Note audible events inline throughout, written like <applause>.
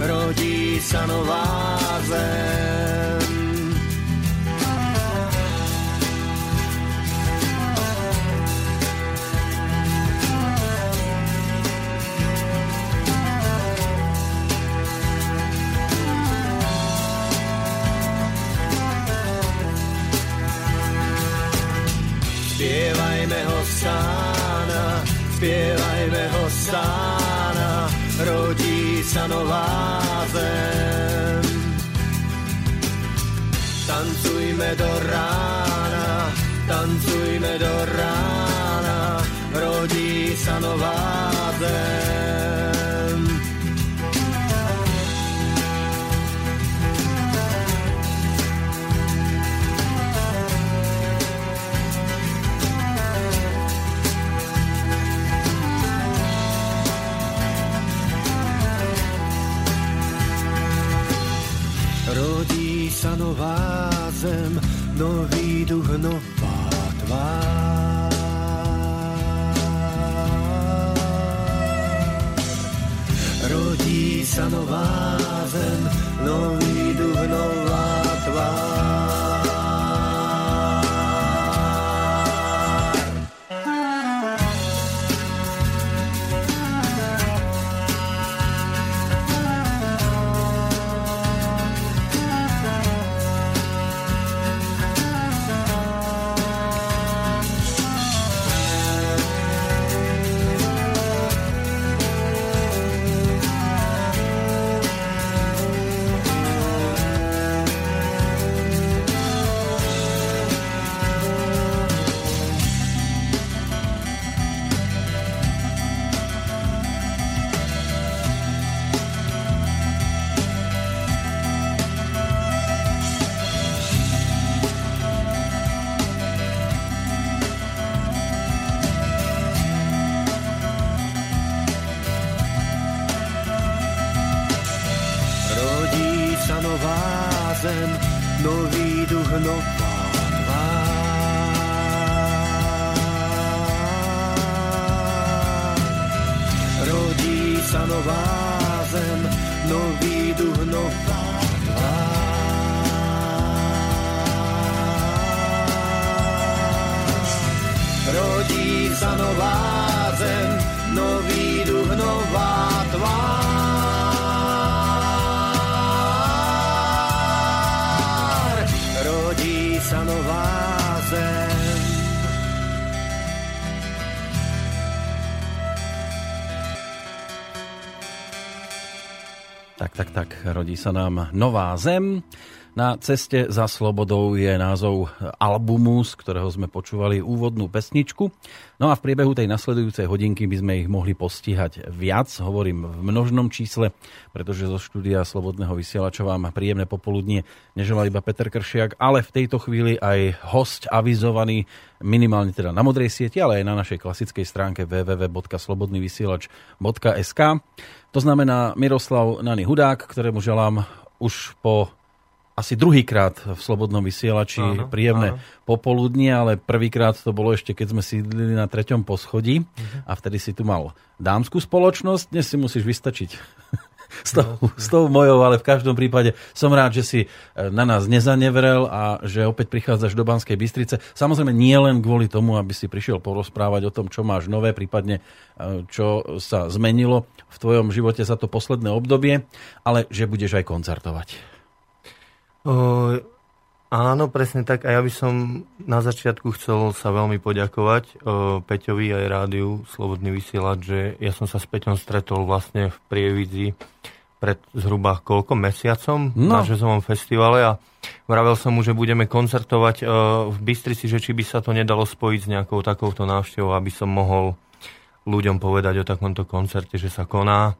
rodí sa ráno lázem. Tancujme do rána, tancujme do rána, rodí sa nová zem. Nám Nová zem. Na ceste za slobodou je názov albumu, z ktorého sme počúvali úvodnú pesničku. No a v priebehu tej nasledujúcej hodinky by sme ich mohli postihať viac. Hovorím v množnom čísle, pretože zo štúdia Slobodného vysielača vám príjemné popoludnie neželal iba Peter Kršiak, ale v tejto chvíli aj host avizovaný minimálne teda na modrej sieti, ale aj na našej klasickej stránke www.slobodnyvysielač.sk. To znamená Miroslav Nany Hudák, ktorému želám už po asi druhýkrát v Slobodnom vysielači áno, príjemné áno. popoludnie, ale prvýkrát to bolo ešte, keď sme sídlili na treťom poschodí uh-huh. a vtedy si tu mal dámskú spoločnosť, dnes si musíš vystačiť <laughs> s tou, no. s tou mojou, ale v každom prípade som rád, že si e, na nás nezanevrel a že opäť prichádzaš do Banskej Bystrice. Samozrejme nie len kvôli tomu, aby si prišiel porozprávať o tom, čo máš nové, prípadne e, čo sa zmenilo v tvojom živote za to posledné obdobie, ale že budeš aj koncertovať. Áno, presne tak. A ja by som na začiatku chcel sa veľmi poďakovať uh, Peťovi aj rádiu Slobodný vysielať, že ja som sa s Peťom stretol vlastne v Prievidzi pred zhruba koľko mesiacom no. na žezovom festivale a vravel som mu, že budeme koncertovať uh, v Bystrici, že či by sa to nedalo spojiť s nejakou takouto návštevou, aby som mohol ľuďom povedať o takomto koncerte, že sa koná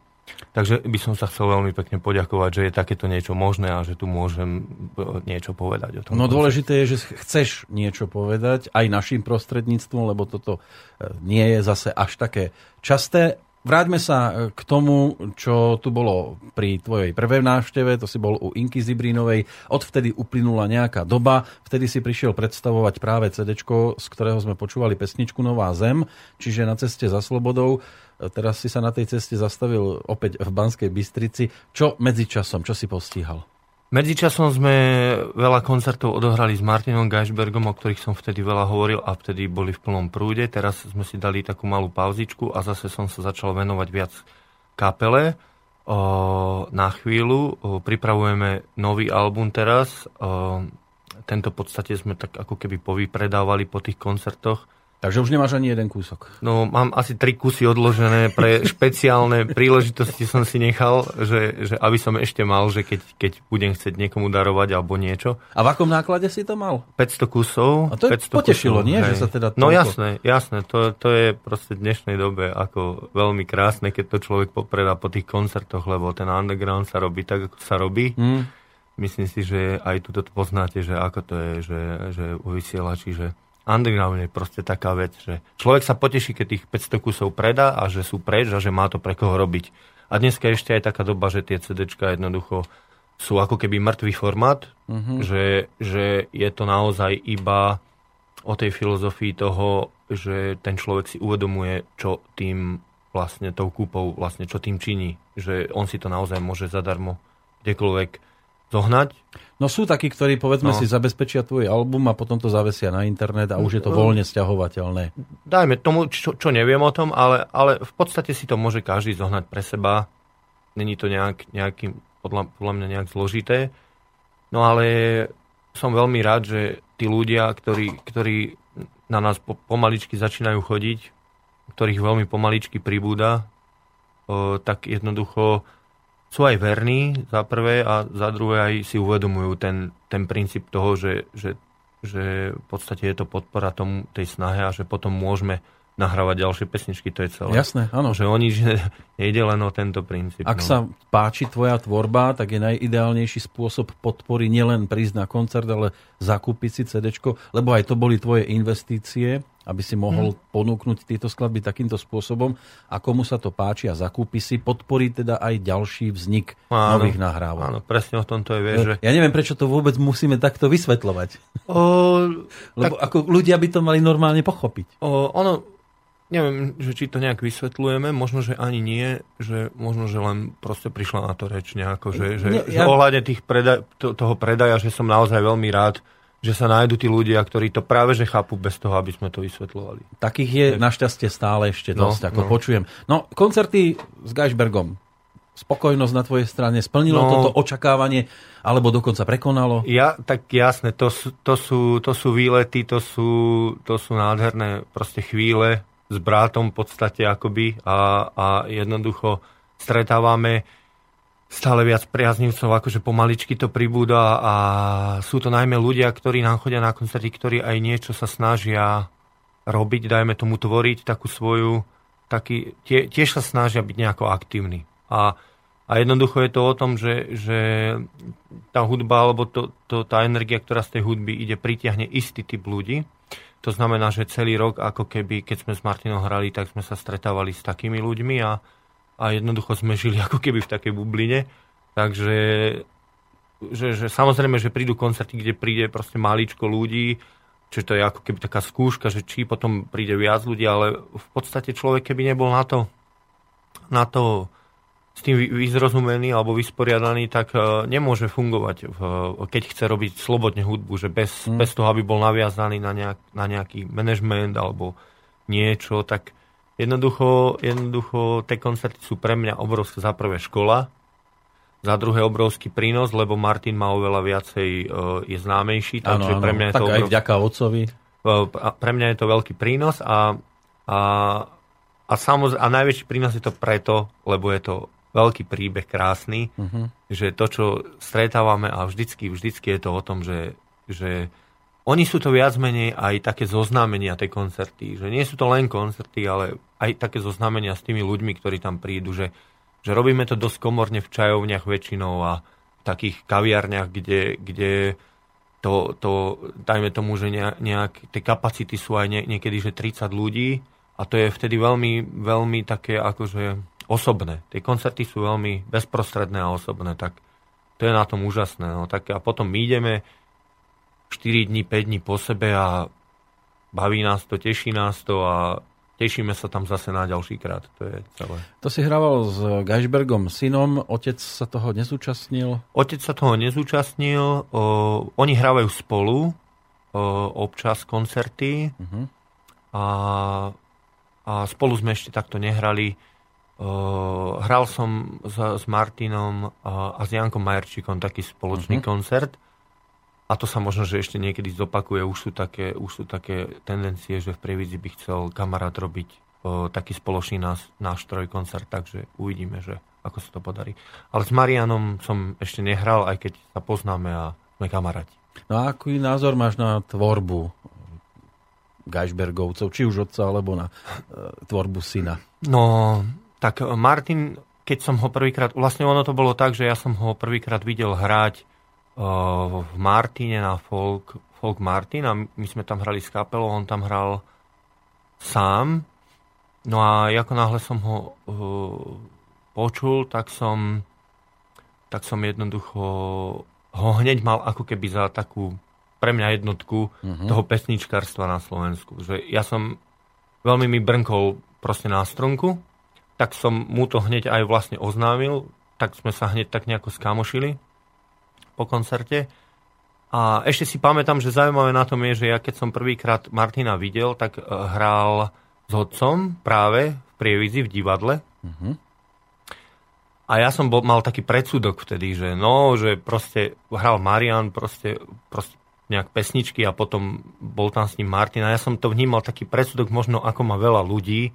Takže by som sa chcel veľmi pekne poďakovať, že je takéto niečo možné a že tu môžem e, niečo povedať o tom. No dôležité je, že chceš niečo povedať aj našim prostredníctvom, lebo toto e, nie je zase až také časté. Vráťme sa e, k tomu, čo tu bolo pri tvojej prvej návšteve, to si bol u Inky Zibrínovej. Odvtedy uplynula nejaká doba, vtedy si prišiel predstavovať práve CD, z ktorého sme počúvali pesničku Nová zem, čiže na ceste za slobodou. Teraz si sa na tej ceste zastavil opäť v Banskej Bystrici. Čo medzičasom, čo si postíhal? Medzičasom sme veľa koncertov odohrali s Martinom Geisbergom, o ktorých som vtedy veľa hovoril a vtedy boli v plnom prúde. Teraz sme si dali takú malú pauzičku a zase som sa začal venovať viac kapele. O, na chvíľu o, pripravujeme nový album teraz. O, tento v podstate sme tak ako keby povypredávali po tých koncertoch Takže už nemáš ani jeden kúsok. No, mám asi tri kusy odložené pre <laughs> špeciálne príležitosti som si nechal, že, že aby som ešte mal, že keď, keď budem chcieť niekomu darovať alebo niečo. A v akom náklade si to mal? 500 kusov. A to je 500 potešilo, kusov, nie? Že sa teda no jasné, jasné. To, to je proste v dnešnej dobe ako veľmi krásne, keď to človek popredá po tých koncertoch, lebo ten underground sa robí tak, ako sa robí. Hmm. Myslím si, že aj tu to poznáte, že ako to je, že, že u vysielači, že underground je proste taká vec, že človek sa poteší, keď tých 500 kusov predá a že sú preč a že má to pre koho robiť. A dneska ešte aj taká doba, že tie CDčka jednoducho sú ako keby mŕtvý formát, mm-hmm. že, že je to naozaj iba o tej filozofii toho, že ten človek si uvedomuje, čo tým vlastne tou kúpou, vlastne čo tým činí. Že on si to naozaj môže zadarmo kdekoľvek zohnať. No sú takí, ktorí povedzme no. si zabezpečia tvoj album a potom to zavesia na internet a už je to voľne stiahovateľné. Dajme tomu, čo, čo neviem o tom, ale, ale v podstate si to môže každý zohnať pre seba. Není to nejak, nejaký, podľa, podľa mňa nejak zložité. No ale som veľmi rád, že tí ľudia, ktorí, ktorí na nás pomaličky začínajú chodiť, ktorých veľmi pomaličky pribúda, o, tak jednoducho sú aj verní za prvé a za druhé aj si uvedomujú ten, ten princíp toho, že, že, že v podstate je to podpora tomu, tej snahe a že potom môžeme nahrávať ďalšie pesničky, to je celé. Jasné, áno. Že oni, že <laughs> nejde len o tento princíp. Ak no. sa páči tvoja tvorba, tak je najideálnejší spôsob podpory nielen prísť na koncert, ale zakúpiť si CD, lebo aj to boli tvoje investície aby si mohol hmm. ponúknuť tieto skladby takýmto spôsobom a komu sa to páči a zakúpi si, podporí teda aj ďalší vznik áno, nových nahrávok. Áno, presne o tom to je, vieš, že... Ja neviem, prečo to vôbec musíme takto vysvetľovať. O, Lebo tak... ako ľudia by to mali normálne pochopiť. O, ono, neviem, že či to nejak vysvetľujeme, možno, že ani nie, že možno, že len proste prišla na to reč nejako, že, že, Nie, ja... že ohľadne tých predaj, to, toho predaja, že som naozaj veľmi rád, že sa nájdú tí ľudia, ktorí to práve že chápu bez toho, aby sme to vysvetľovali. Takých je tak. našťastie stále ešte no, dosť, no, ako no. počujem. No, koncerty s Geisbergom. Spokojnosť na tvojej strane, splnilo no, toto očakávanie, alebo dokonca prekonalo? Ja, tak jasne, to sú, to sú, to sú výlety, to sú, to sú nádherné proste chvíle s brátom v podstate akoby a, a jednoducho stretávame stále viac priaznivcov, akože pomaličky to pribúda a sú to najmä ľudia, ktorí nám chodia na koncerty, ktorí aj niečo sa snažia robiť, dajme tomu tvoriť takú svoju, taký, tie, tiež sa snažia byť nejako aktívni. A, a jednoducho je to o tom, že, že tá hudba, alebo to, to, tá energia, ktorá z tej hudby ide, pritiahne istý typ ľudí. To znamená, že celý rok, ako keby, keď sme s Martinom hrali, tak sme sa stretávali s takými ľuďmi a, a jednoducho sme žili <laughs> ako keby v takej bubline. Takže že, že samozrejme, že prídu koncerty, kde príde proste maličko ľudí, čiže to je ako keby taká skúška, že či potom príde viac ľudí, ale v podstate človek, keby nebol na to, na to s tým vyzrozumený alebo vysporiadaný, tak uh, nemôže fungovať, keď chce robiť slobodne hudbu, že bez, mm. bez toho, aby bol naviazaný na, nejak, na nejaký management alebo niečo, tak Jednoducho, jednoducho tie koncerty sú pre mňa obrovská za prvé škola, za druhé obrovský prínos, lebo Martin má oveľa viacej, je známejší, takže ano, ano. pre mňa je tak to... aj vďaka otcovi. Pre mňa je to veľký prínos a, a, a, samoz, a najväčší prínos je to preto, lebo je to veľký príbeh, krásny, uh-huh. že to, čo stretávame a vždycky, vždycky je to o tom, že, že oni sú to viac menej aj také zoznámenia tej koncerty, že nie sú to len koncerty, ale aj také zoznámenia s tými ľuďmi, ktorí tam prídu, že, že robíme to dosť komorne v čajovniach väčšinou a v takých kaviarniach, kde, kde to, to, dajme tomu, že nejak, tie kapacity sú aj nie, niekedy, že 30 ľudí a to je vtedy veľmi, veľmi také akože osobné. Tie koncerty sú veľmi bezprostredné a osobné, tak to je na tom úžasné. No, tak a potom my ideme 4 dní, 5 dní po sebe a baví nás to, teší nás to a tešíme sa tam zase na ďalší krát. To je celé. To si hrával s Geisbergom synom, otec sa toho nezúčastnil? Otec sa toho nezúčastnil, o, oni hrávajú spolu o, občas koncerty uh-huh. a, a spolu sme ešte takto nehrali. Uh, hral som s, s Martinom a, a s Jankom Majerčíkom taký spoločný uh-huh. koncert a to sa možno, že ešte niekedy zopakuje. Už sú také, už sú také tendencie, že v Prievidzi by chcel kamarát robiť uh, taký spoločný nás, náš trojkoncert, takže uvidíme, že ako sa to podarí. Ale s Marianom som ešte nehral, aj keď sa poznáme a sme kamaráti. No a aký názor máš na tvorbu Geisbergovcov, či už otca, alebo na uh, tvorbu syna? No, tak Martin, keď som ho prvýkrát, vlastne ono to bolo tak, že ja som ho prvýkrát videl hrať v Martine na Folk, Folk Martin a my sme tam hrali s kapelou, on tam hral sám. No a ako náhle som ho uh, počul, tak som, tak som jednoducho ho hneď mal ako keby za takú pre mňa jednotku uh-huh. toho pesničkarstva na Slovensku. Že ja som veľmi mi brnkol proste na strunku tak som mu to hneď aj vlastne oznámil, tak sme sa hneď tak nejako skamošili po koncerte. A ešte si pamätám, že zaujímavé na tom je, že ja keď som prvýkrát Martina videl, tak eh, hral s otcom práve v Prievidzi v divadle. Uh-huh. A ja som bol, mal taký predsudok vtedy, že no, že proste hral Marian, proste, proste nejak pesničky a potom bol tam s ním Martin a ja som to vnímal taký predsudok možno ako má veľa ľudí,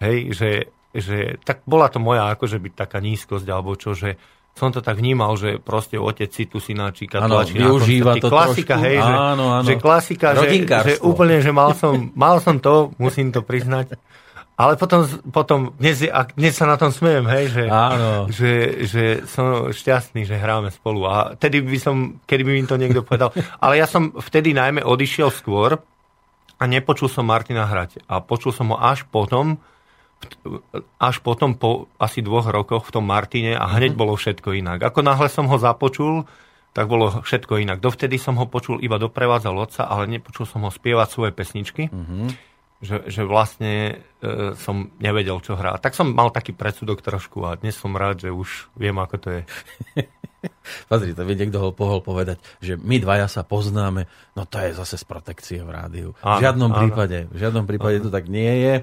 hej, že že tak bola to moja akože byť taká nízkosť alebo čo, že som to tak vnímal, že proste otec si tu synáčika ano, tlačí využíva to klasika, trošku. hej, že, áno, áno. že klasika, že, že úplne, že mal som, mal som to, musím to priznať, ale potom, potom dnes, dnes sa na tom smejem, hej, že, áno. že, že som šťastný, že hráme spolu. A tedy by som, kedy by mi to niekto povedal, ale ja som vtedy najmä odišiel skôr a nepočul som Martina hrať. A počul som ho až potom, až potom po asi dvoch rokoch v tom Martine a hneď mm-hmm. bolo všetko inak. Ako náhle som ho započul, tak bolo všetko inak. Dovtedy som ho počul iba doprevádzal otca, ale nepočul som ho spievať svoje pesničky. Mm-hmm. Že, že vlastne e, som nevedel, čo hrá. Tak som mal taký predsudok trošku a dnes som rád, že už viem, ako to je. <laughs> <laughs> Pozri, to vie niekto ho pohol povedať, že my dvaja sa poznáme, no to je zase z protekcie v rádiu. Áno, v žiadnom áno. prípade, v žiadnom prípade áno. to tak nie je.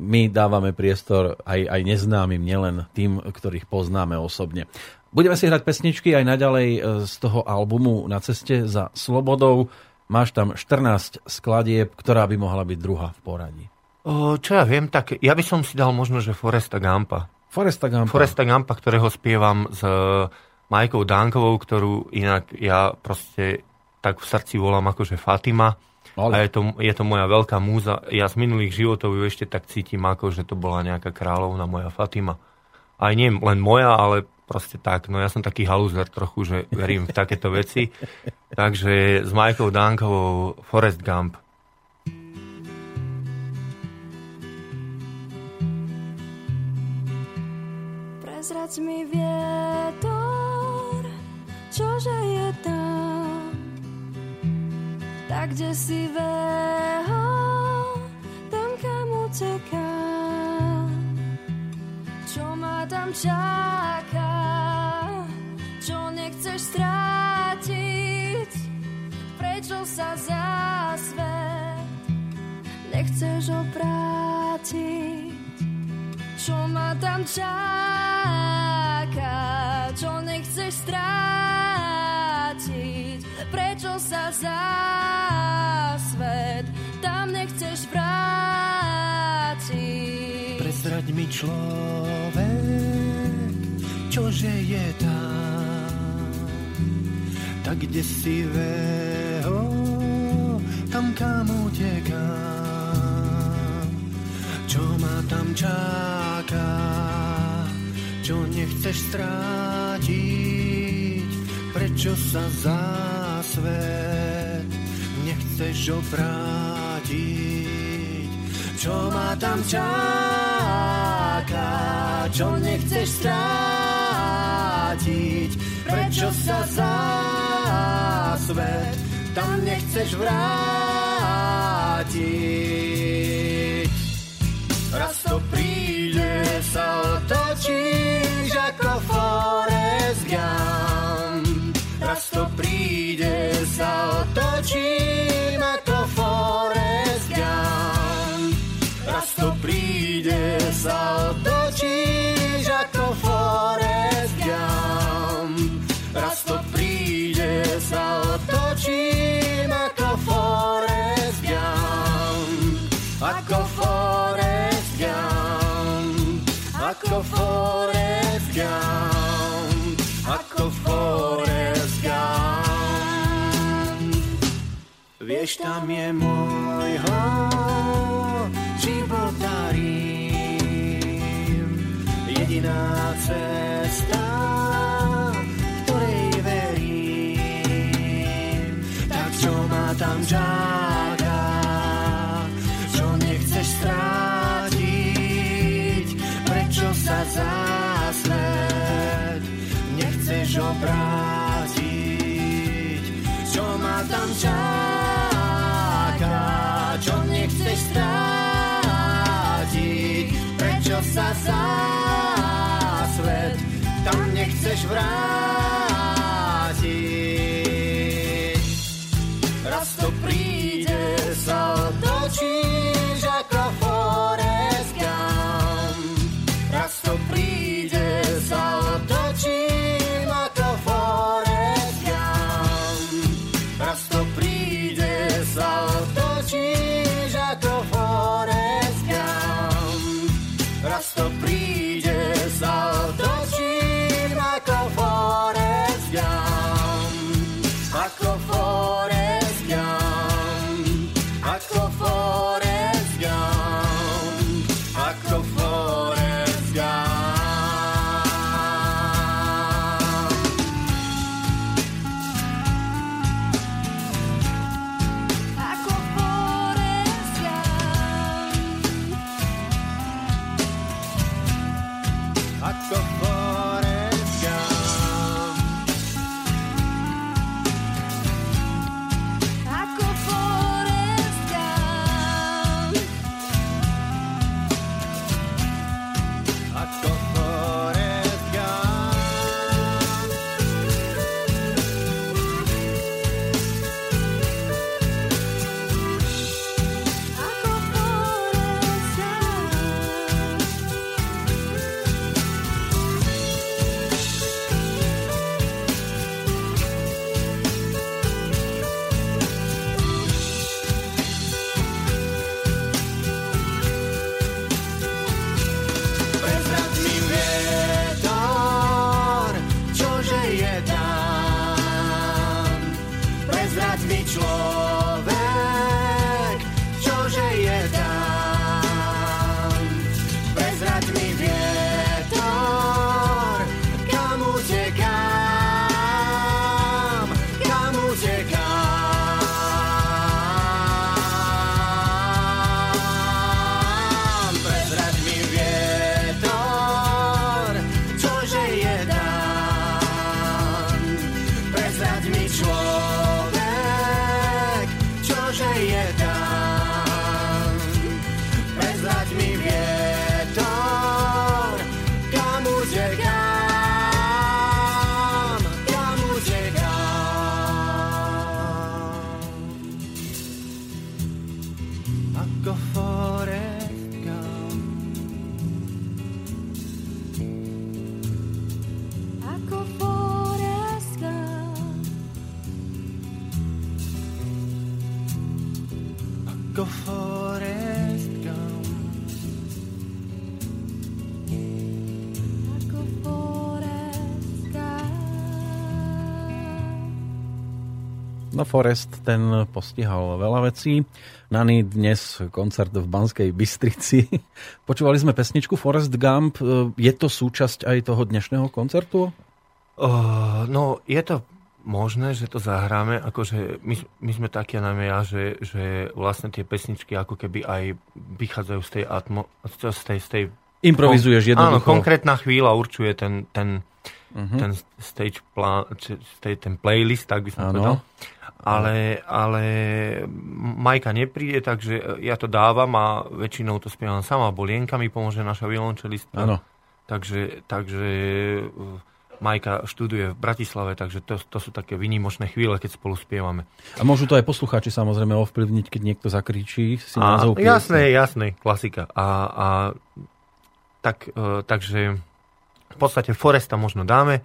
My dávame priestor aj, aj neznámym, nielen tým, ktorých poznáme osobne. Budeme si hrať pesničky aj naďalej e, z toho albumu Na ceste za slobodou. Máš tam 14 skladieb, ktorá by mohla byť druhá v poradí. O, čo ja viem, tak ja by som si dal možno, že Foresta Gampa. Foresta Gampa. Foresta Gampa, ktorého spievam s Majkou Dánkovou, ktorú inak ja proste tak v srdci volám akože Fatima. Ale... A je to, je to moja veľká múza. Ja z minulých životov ju ešte tak cítim, ako že to bola nejaká kráľovna moja Fatima. Aj nie len moja, ale proste tak. No ja som taký halúzer trochu, že verím v takéto veci. <laughs> Takže s Majkou Dánkovou Forest Gump. Prezrať mi vietor čože je tam, tak kde si veho, tam kam utekám. Čo ma tam čaká, čo nechceš strátiť, prečo sa za svet nechceš obrátiť. Čo ma tam čaká, čo nechceš strátiť, prečo sa za svet tam nechceš vrátiť. Prezrať mi človek, čože je tam, tak kde si veho, tam kam utekám, čo ma tam čaká, čo nechceš strátiť, prečo sa za svet nechceš obrátiť, čo ma tam čaká, čo nechceš strátiť, prečo sa za svet tam nechceš vrátiť. Vieš, tam je môjho života Rím. Jediná cesta, ktorej verím. Tak čo ma tam čaká, čo nechceš strátiť, prečo sa za svet nechceš obrátiť, čo ma tam čaká, seus braços. No Forest ten postihal veľa vecí. Nani dnes koncert v Banskej Bystrici. <laughs> Počúvali sme pesničku Forest Gump. Je to súčasť aj toho dnešného koncertu? Uh, no, je to možné, že to zahráme, akože my, my sme takí najmä ja, že, že vlastne tie pesničky ako keby aj vychádzajú z tej atmo, z tej, z tej Improvizuješ Áno, jednoducho. konkrétna chvíľa určuje ten, ten, Mhm. ten stage plán, či, ten playlist, tak by som Áno. povedal. Ale, ale Majka nepríde, takže ja to dávam a väčšinou to spievam sama, alebo Lienka mi pomôže, naša violončelistka. Áno. Takže, takže uh, Majka študuje v Bratislave, takže to, to sú také výnimočné chvíle, keď spolu spievame. A môžu to aj poslucháči samozrejme ovplyvniť, keď niekto zakričí si A, názov piesne. jasné, jasné, klasika. A, a tak, e, takže v podstate Foresta možno dáme,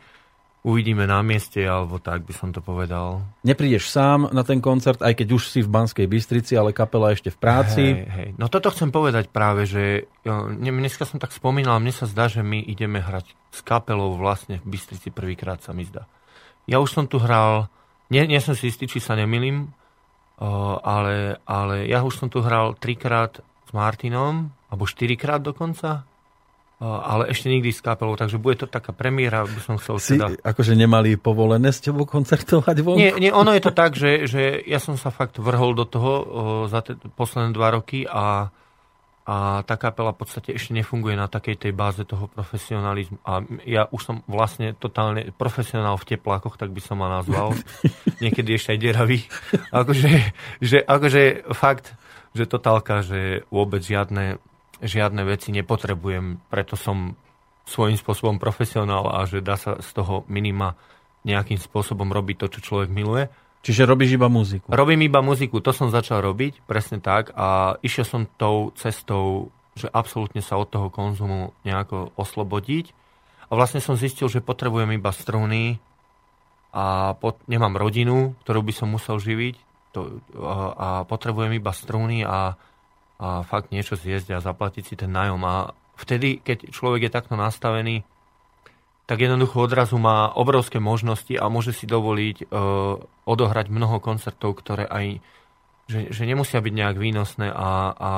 uvidíme na mieste, alebo tak by som to povedal. Neprídeš sám na ten koncert, aj keď už si v Banskej Bystrici, ale kapela ešte v práci. Hej, hej. No toto chcem povedať práve, že ne- dneska som tak spomínal, mne sa zdá, že my ideme hrať s kapelou vlastne v Bystrici prvýkrát sa mi zdá. Ja už som tu hral, nie, nie som si istý, či sa nemilím, ale, ale ja už som tu hral trikrát s Martinom, alebo štyrikrát dokonca, ale ešte nikdy s kapelou, takže bude to taká premiéra, by som chcel Si teda... akože nemali povolené s tebou koncertovať vonku? Nie, nie, ono je to tak, že, že ja som sa fakt vrhol do toho o, za te, posledné dva roky a, a tá kapela v podstate ešte nefunguje na takej tej báze toho profesionalizmu. A ja už som vlastne totálne profesionál v teplákoch, tak by som ma nazval. <laughs> Niekedy ešte aj deravý. Akože, že, akože fakt, že totálka, že vôbec žiadne, žiadne veci nepotrebujem, preto som svojím spôsobom profesionál a že dá sa z toho minima nejakým spôsobom robiť to, čo človek miluje. Čiže robíš iba muziku. Robím iba muziku, to som začal robiť, presne tak. A išiel som tou cestou, že absolútne sa od toho konzumu nejako oslobodiť. A vlastne som zistil, že potrebujem iba struny a pot- nemám rodinu, ktorú by som musel živiť. To, a, a potrebujem iba struny a, a fakt niečo zjesť a zaplatiť si ten nájom. A vtedy, keď človek je takto nastavený, tak jednoducho odrazu má obrovské možnosti a môže si dovoliť uh, odohrať mnoho koncertov, ktoré aj, že, že nemusia byť nejak výnosné a, a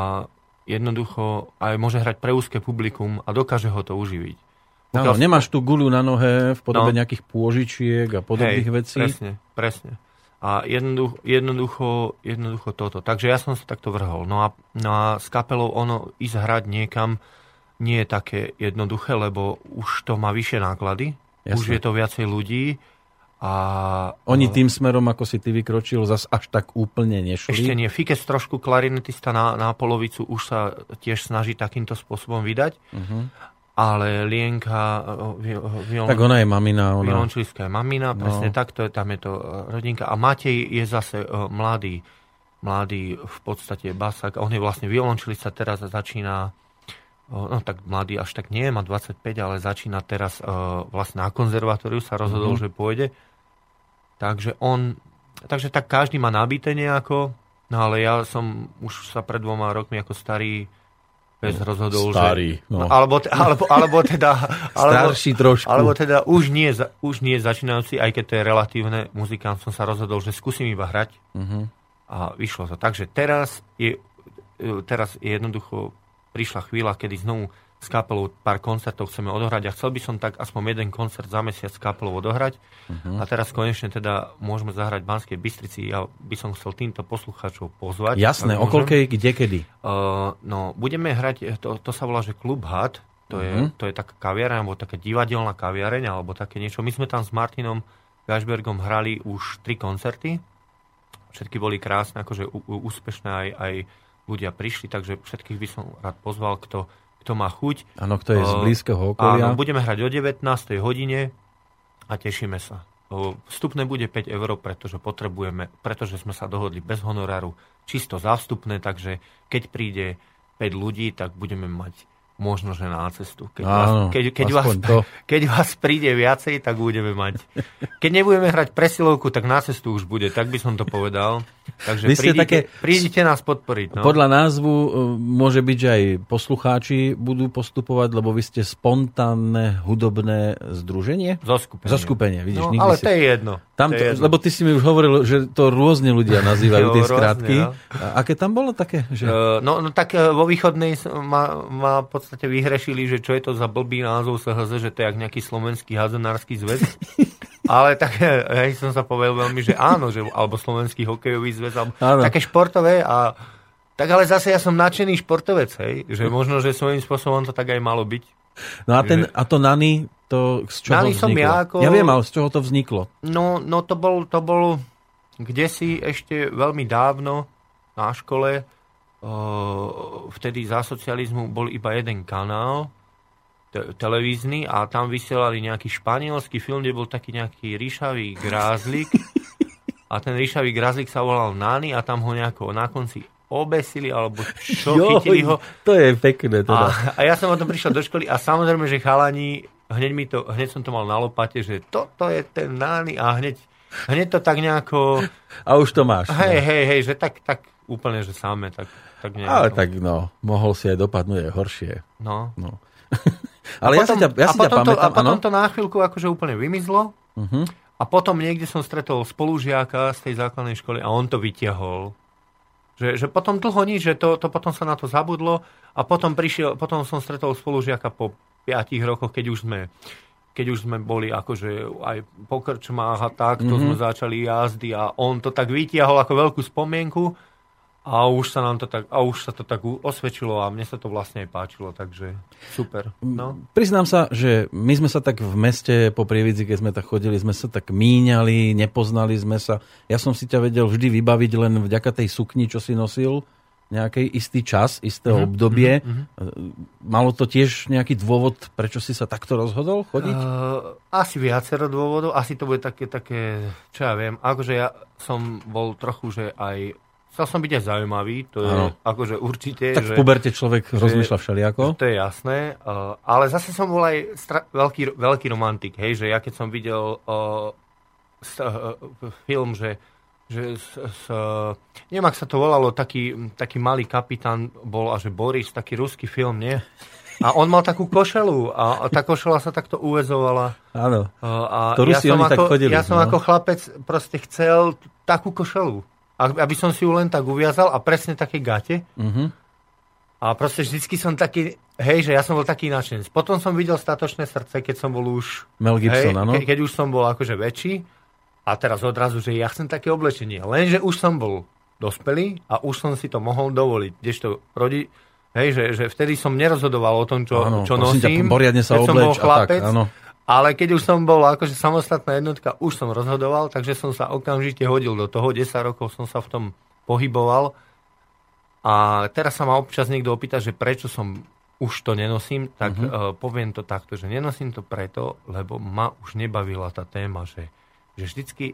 jednoducho aj môže hrať pre úzke publikum a dokáže ho to uživiť. Pokiaľ- nemáš tu guľu na nohe v podobe No. nejakých pôžičiek a podobných Hej, vecí. Presne, presne. A jednoducho, jednoducho, jednoducho toto. Takže ja som sa takto vrhol. No a, no a s kapelou ono ísť hrať niekam nie je také jednoduché, lebo už to má vyššie náklady. Jasné. Už je to viacej ľudí. A Oni tým smerom, ako si ty vykročil, zas až tak úplne nešli. Ešte nie. Fikes trošku klarinetista na, na polovicu už sa tiež snaží takýmto spôsobom vydať. Mhm. Ale Lienka, vi- violon, Tak ona je mamina. Ona... violončelistka je mamina, No. presne tak, to je, tam je to rodinka. A Matej je zase mladý, mladý v podstate basák. On je vlastne violončilista, teraz začína no tak mladý až tak nie, má 25, ale začína teraz vlastne na konzervatóriu, sa rozhodol, Mhm. že pôjde. Takže on, takže tak každý má nabité nejako, no ale ja som už sa pred dvoma rokmi ako starý pes rozhodol, starý, že... no. Alebo, alebo, alebo teda... <laughs> Alebo, Starší trošku. alebo teda už nie, už nie začínajúci, aj keď to je relatívne, muzikant som sa rozhodol, že skúsim iba hrať Mhm. a vyšlo to. Takže teraz je, teraz je jednoducho prišla chvíľa, kedy znovu s kapelou pár koncertov chceme odohrať a chcel by som tak aspoň jeden koncert za mesiac s kapelou odohrať. Mhm. A teraz konečne teda môžeme zahrať v Banskej Bystrici. Ja by som chcel týmto poslucháčov pozvať. Jasné, môžem. okolkej, kde kedy? Uh, no, budeme hrať, to, to sa volá, že Klub Had, to, je, Mhm. to je taká kaviareň, alebo taká divadelná kaviareň, alebo také niečo. My sme tam s Martinom Gašbergom hrali už tri koncerty. Všetky boli krásne, akože ú- úspešné, aj, aj ľudia prišli, takže všetkých by som rád pozval, kto, kto má chuť. Áno, kto je z Uh, blízkeho okolia. Áno, budeme hrať o 19. hodine a tešíme sa. Vstupné bude 5 eur, pretože potrebujeme, pretože sme sa dohodli bez honoráru, čisto za vstupné, takže keď príde 5 ľudí, tak budeme mať možno, že na cestu. Keď, Áno, vás, keď, keď, vás, to. <laughs> keď vás príde viacej, tak budeme mať. Keď nebudeme hrať presilovku, tak na cestu už bude, tak by som to povedal. Takže Vy prídite, také- prídite nás podporiť. No. Podľa názvu e, môže byť, že aj poslucháči budú postupovať, lebo vy ste spontánne hudobné združenie? Zoskupenie. Zoskupenie, vidíš, No, ale si... to je jedno. Tam to je jedno. lebo ty si mi už hovoril, že to rôzne ľudia <laughs> nazývajú tie rôzne, skrátky. no. A aké tam bolo také? Že... Uh, no, no tak uh, vo východnej ma, ma v podstate vyhrešili, že čo je to za blbý názov SHZ, že to je jak nejaký slovenský házenársky zväz. <laughs> Ale tak hej, som sa povedal veľmi, že áno, že, alebo slovenský hokejový zväz, alebo Áno. také športové a tak ale zase ja som nadšený športovec, hej, že možno, že svojím spôsobom to tak aj malo byť. No a, ten, a to Nany, to z čoho som vzniklo? ja ako- Ja viem, ale z čoho to vzniklo? No, no to bol, to bol kde si ešte veľmi dávno na škole, vtedy za socializmu bol iba jeden kanál te- televízny a tam vysielali nejaký španielský film, kde bol taký nejaký ríšavý grázlik <laughs> a ten ríšavý grázlik sa volal Nani a tam ho nejako na konci obesili alebo čo, chytili ho to je pekné. Teda. a, a ja som o tom prišiel do školy a samozrejme, že chalani, hneď, mi to, hneď som to mal na lopate, že toto je ten nány a hneď, hneď to tak nejako, A už to máš. hej, no. hej, hej, že tak, tak úplne, že samé, tak, tak nejako. Ale tak no, mohol si aj dopadnúť aj horšie. No. No. <laughs> ale ja si ťa, ja a si ťa potom, to, a pamätám, potom áno? to na chvíľku akože úplne vymizlo Mhm. a potom niekde som stretol spolužiaka z tej základnej školy a on to vytiahol. Že, že potom dlho nič, že to, to potom sa na to zabudlo a potom prišiel, potom som stretol spolužiaka po 5 rokoch, keď už sme keď už sme boli akože aj po krčmách a tak, to Mhm. sme začali jazdy a on to tak vytiahol ako veľkú spomienku a už sa nám to tak, a už sa to tak osvedčilo a mne sa to vlastne aj páčilo, takže super. No. Priznám sa, že my sme sa tak v meste po Prievidzi, keď sme tak chodili, sme sa tak míňali, nepoznali sme sa. Ja som si ťa vedel vždy vybaviť len vďaka tej sukni, čo si nosil nejaký istý čas, isté Mhm, obdobie. Malo to tiež nejaký dôvod, prečo si sa takto rozhodol chodiť? Uh, asi viacero dôvodov, asi to bude také, také, čo ja viem, akože ja som bol trochu, že aj, chcel som byť aj zaujímavý, to je Áno. akože určite, tak v že, puberte človek rozmýšľa všeliako. to je jasné, uh, ale zase som bol aj stra- veľký, veľký romantik, hej, že ja keď som videl uh, s, uh, film, že že s, s, neviem, ak sa to volalo, taký, taký malý kapitán bol a že Boris, taký ruský film, nie? A on mal takú košelu a, a tá košela sa takto uvezovala. Áno. A To ja Rusi, som, oni tak ako, chodili, ja som no. ako chlapec proste chcel takú košelu. Aby som si ju len tak uviazal a presne také gate. Mhm. A proste vždycky som taký, hej, že ja som bol taký nadšenec. Potom som videl Statočné srdce, keď som bol už... Mel Gibson, áno. ke, keď už som bol akože väčší. A teraz odrazu, že ja chcem také oblečenie. Lenže už som bol dospelý a už som si to mohol dovoliť. Kdežto rodi, hej, že, že vtedy som nerozhodoval o tom, čo, Áno, čo prosím ťa, nosím. poriadne sa keď som obleč bol a tak, chlapec. áno. Ale keď už som bol akože samostatná jednotka, už som rozhodoval, takže som sa okamžite hodil do toho. 10 rokov som sa v tom pohyboval. A teraz sa ma občas niekto opýta, že prečo som už to nenosím, tak Mhm. uh, poviem to takto, že nenosím to preto, lebo ma už nebavila tá téma, že, že vždycky,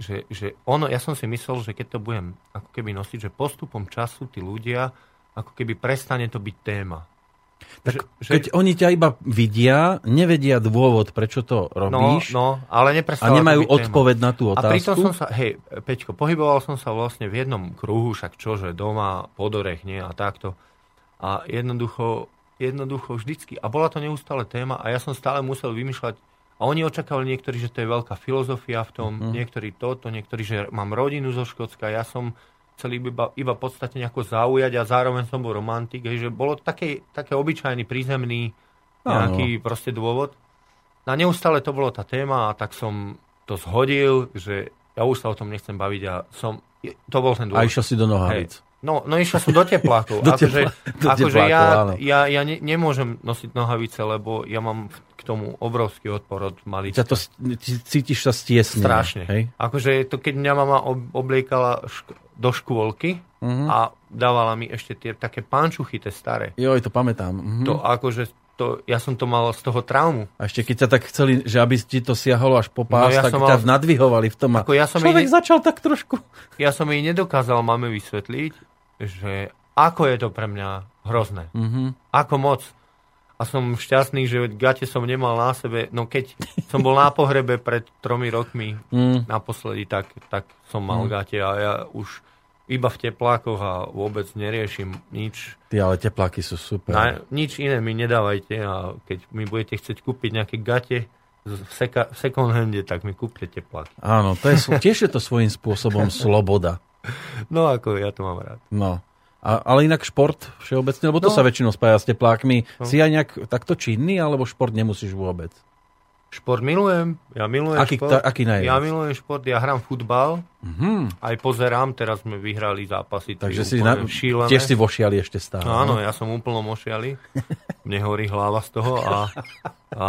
že, že ono, ja som si myslel, že keď to budem ako keby nosiť, že postupom času tí ľudia, ako keby prestane to byť téma. Tak že, keď oni ťa iba vidia, nevedia dôvod, prečo to no, robíš no, ale a nemajú téma. odpoveď na tú A pritom otázku. som sa, hej, Peťko, pohyboval som sa vlastne v jednom kruhu, však čože, doma, podorech, nie, a takto. A jednoducho, jednoducho vždycky, a bola to neustále téma a ja som stále musel vymýšľať, a oni očakávali niektorí, že to je veľká filozofia v tom, Mhm. niektorí toto, niektorí, že mám rodinu zo Škótska, ja som chcel iba, iba podstate nejako zaujať a zároveň som bol romantik, hej, že bolo také, také obyčajný, prízemný nejaký proste dôvod. A neustále to bolo tá téma a tak som to zhodil, že ja už sa o tom nechcem baviť a som, to bol ten A dôvod. išiel si do nohavic. No, no išiel som do teplákov. <laughs> Do akože tepla- do akože teplákov, ja, áno. ja, ja ne, nemôžem nosiť nohavice, lebo ja mám k tomu obrovský odpor od malých. Ťa to, cítiš sa stiesne. Strašne. Hej? Akože to, keď mňa mama ob- obliekala šk- do škôlky Mhm. a dávala mi ešte tie také pančuchy, tie staré. Joj, to pamätám. Mhm. To akože, to, ja som to mal z toho traumu. A ešte keď ťa tak chceli, že aby ti to siahalo až po pás, No, ja tak ťa mal- nadvihovali v tom. Ako ja som človek jej- začal tak trošku... ja som jej nedokázal mame vysvetliť, že ako je to pre mňa hrozné. Mhm. Ako moc. a som šťastný, že gate som nemal na sebe. No keď som bol na pohrebe pred tromi rokmi Mm. naposledy, tak, tak som mal Mm. gate a ja už iba v teplákoch a vôbec neriešim nič. Ty, ale tepláky sú super. Na, nič iné mi nedávajte a keď mi budete chcieť kúpiť nejaké gate v, seka, v second hande, tak mi kúpte tepláky. Áno, to je, <laughs> tiež je to svojím spôsobom sloboda. No ako ja to mám rád. No. A, ale inak šport všeobecne, lebo to No. sa väčšinou spája s teplákmi. No. Si aj nejak takto činný, alebo šport nemusíš vôbec? Šport milujem, ja milujem Aký, šport. ta, aký najviac? Ja milujem šport, ja hrám futbal, Mhm. aj pozerám, teraz sme vyhrali zápasy. Takže si na, šílené. tiež si vošiali ešte stále. No áno, ja som úplne mošiali. Mne horí hlava z toho a, a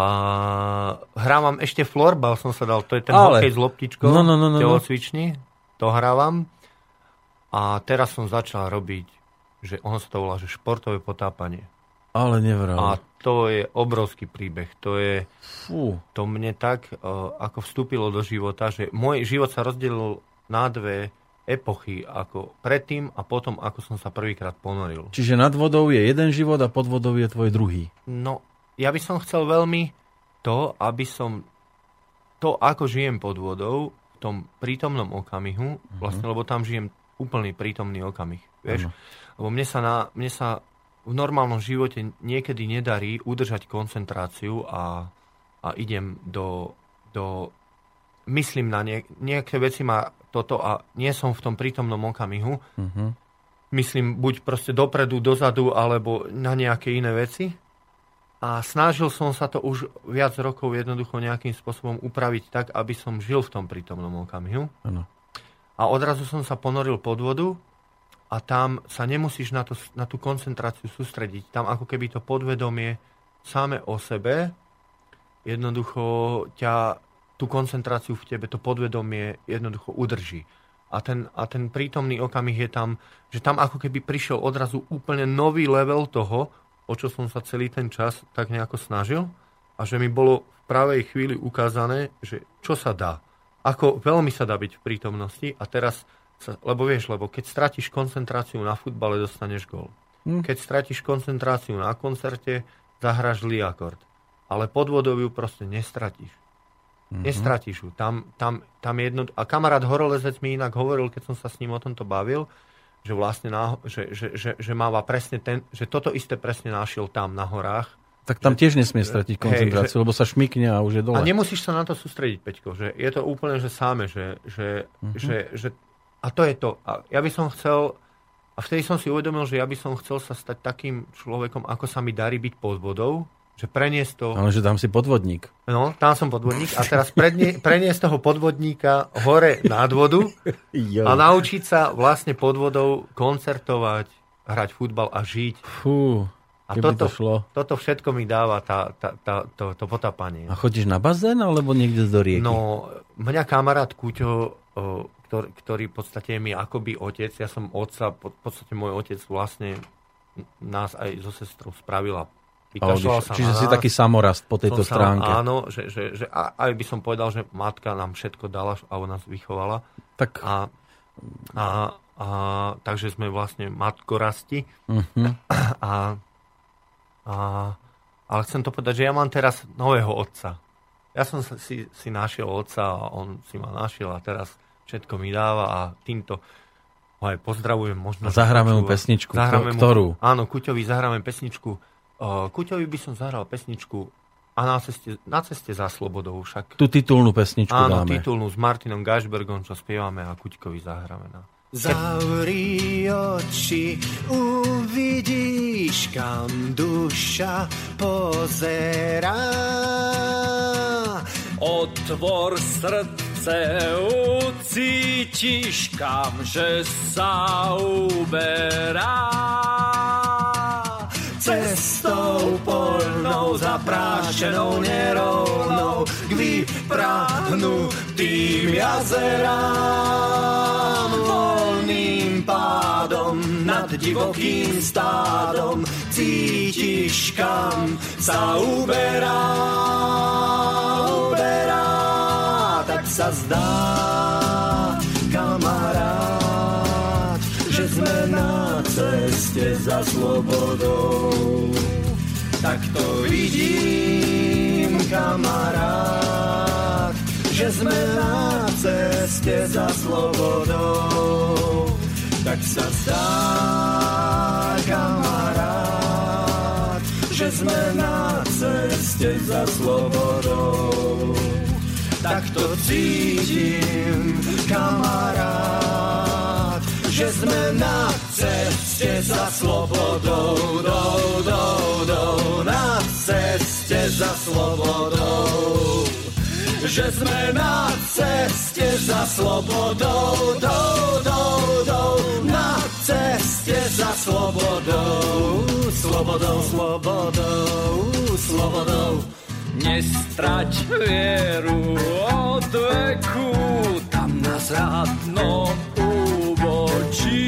hrávam ešte florbal som sa dal, to je ten Ale. hokej s loptičkou, No, no, no, no, no. telocvični, to hrávam. A teraz som začal robiť, že ono sa to volá, že športové potápanie. Ale A nevral. to je obrovský príbeh. To je, Fú. to mne tak uh, ako vstúpilo do života, že môj život sa rozdelil na dve epochy, ako predtým a potom, ako som sa prvýkrát ponoril. Čiže nad vodou je jeden život a pod vodou je tvoj druhý. No, ja by som chcel veľmi to, aby som to, ako žijem pod vodou, v tom prítomnom okamihu, vlastne, lebo tam žijem úplný prítomný okamih, vieš? Áno. Lebo mne sa, na, mne sa v normálnom živote niekedy nedarí udržať koncentráciu a, a idem do, do myslím na nie, nejaké veci ma toto a nie som v tom prítomnom okamihu, Mhm. myslím buď proste dopredu, dozadu, alebo na nejaké iné veci. A snažil som sa to už viac rokov jednoducho nejakým spôsobom upraviť tak, aby som žil v tom prítomnom okamihu. Áno. A odrazu som sa ponoril pod vodu a tam sa nemusíš na, to, na tú koncentráciu sústrediť. Tam ako keby to podvedomie same o sebe jednoducho ťa, tú koncentráciu v tebe, to podvedomie jednoducho udrží. A ten, a ten prítomný okamih je tam, že tam ako keby prišiel odrazu úplne nový level toho, o čo som sa celý ten čas tak nejako snažil a že mi bolo v pravej chvíli ukázané, že čo sa dá. Ako veľmi sa dá byť v prítomnosti a teraz, lebo vieš, lebo keď stratíš koncentráciu na futbale, dostaneš gól. Hm. Keď stratíš koncentráciu na koncerte, zahráš zlý akord. Ale pod vodou ju proste nestratíš. Mhm. Nestratíš ju. Tam, tam, tam jedno... A kamarát horolezec mi inak hovoril, keď som sa s ním o tomto bavil, že vlastne na, že, že, že, že máva presne ten, že toto isté presne našiel tam na horách. Tak tam tiež nesmie stratiť Hej, koncentráciu, lebo sa šmikne a už je dole. A nemusíš sa na to sústrediť, Peťko, že je to úplne, že sáme, že, že, Mhm. že, že a to je to. A ja by som chcel, a vtedy som si uvedomil, že ja by som chcel sa stať takým človekom, ako sa mi darí byť pod vodou, že preniesť to, Ale že tam si podvodník. no, tam som podvodník, a teraz prednie, preniesť toho podvodníka hore nad vodu a naučiť sa vlastne pod vodou koncertovať, hrať futbal a žiť. Fú, A toto, to šlo. toto všetko mi dáva tá, tá, tá, to, to potápanie. A chodíš na bazén, alebo niekde do rieky? No, mňa kamarát Kuťo, ktorý, ktorý v podstate je mi akoby otec, ja som otca, v podstate môj otec vlastne nás aj so sestrou spravila. Vykašľal sa Čiže si nás. taký samorast po tejto Som sa- stránke. Áno, že, že, že aj by som povedal, že matka nám všetko dala a ona nás vychovala. Tak, A, a, a takže sme vlastne matkorasti. uh-huh. A, a, ale chcem to povedať, že ja mám teraz nového otca. Ja som sa- si, si našiel otca a on si ma našiel a teraz všetko mi dáva a týmto ho aj pozdravujem. Možno, A zahráme mu pesničku. Zahráme mu- Ktorú? Áno, Kuťovi zahráme pesničku. Uh, Kuťovi by som zahral pesničku a na ceste, na ceste za slobodou však. Tú titulnú pesničku Áno, dáme. titulnú s Martinom Gašbergom, čo spievame a Kuťkovi zahráme na... Zavri oči, uvidíš, kam duša pozerá. Otvor srdce, ucítiš kam, že sa uberá. Cestou polnou, zaprášenou, nerovnou, k vyprahnutým jazerám. Voľným pádom nad divokým stádom cítiš, kam sa uberá, uberá. Tak sa zdá, kamarát, že sme na ceste za slobodou. tak to vidím, kamarát, že sme na ceste za slobodou. Tak sa zdá, kamarát, že sme na ceste za slobodou. Tak to cítim, kamarát, že sme na ceste za slobodou, do, do, do, na ceste za slobodou. Že sme na ceste za slobodou, do, do, do, na ceste za slobodou, slobodou, slobodou, slobodou. Nestrať vieru od veku, tam na zradnom úbočí.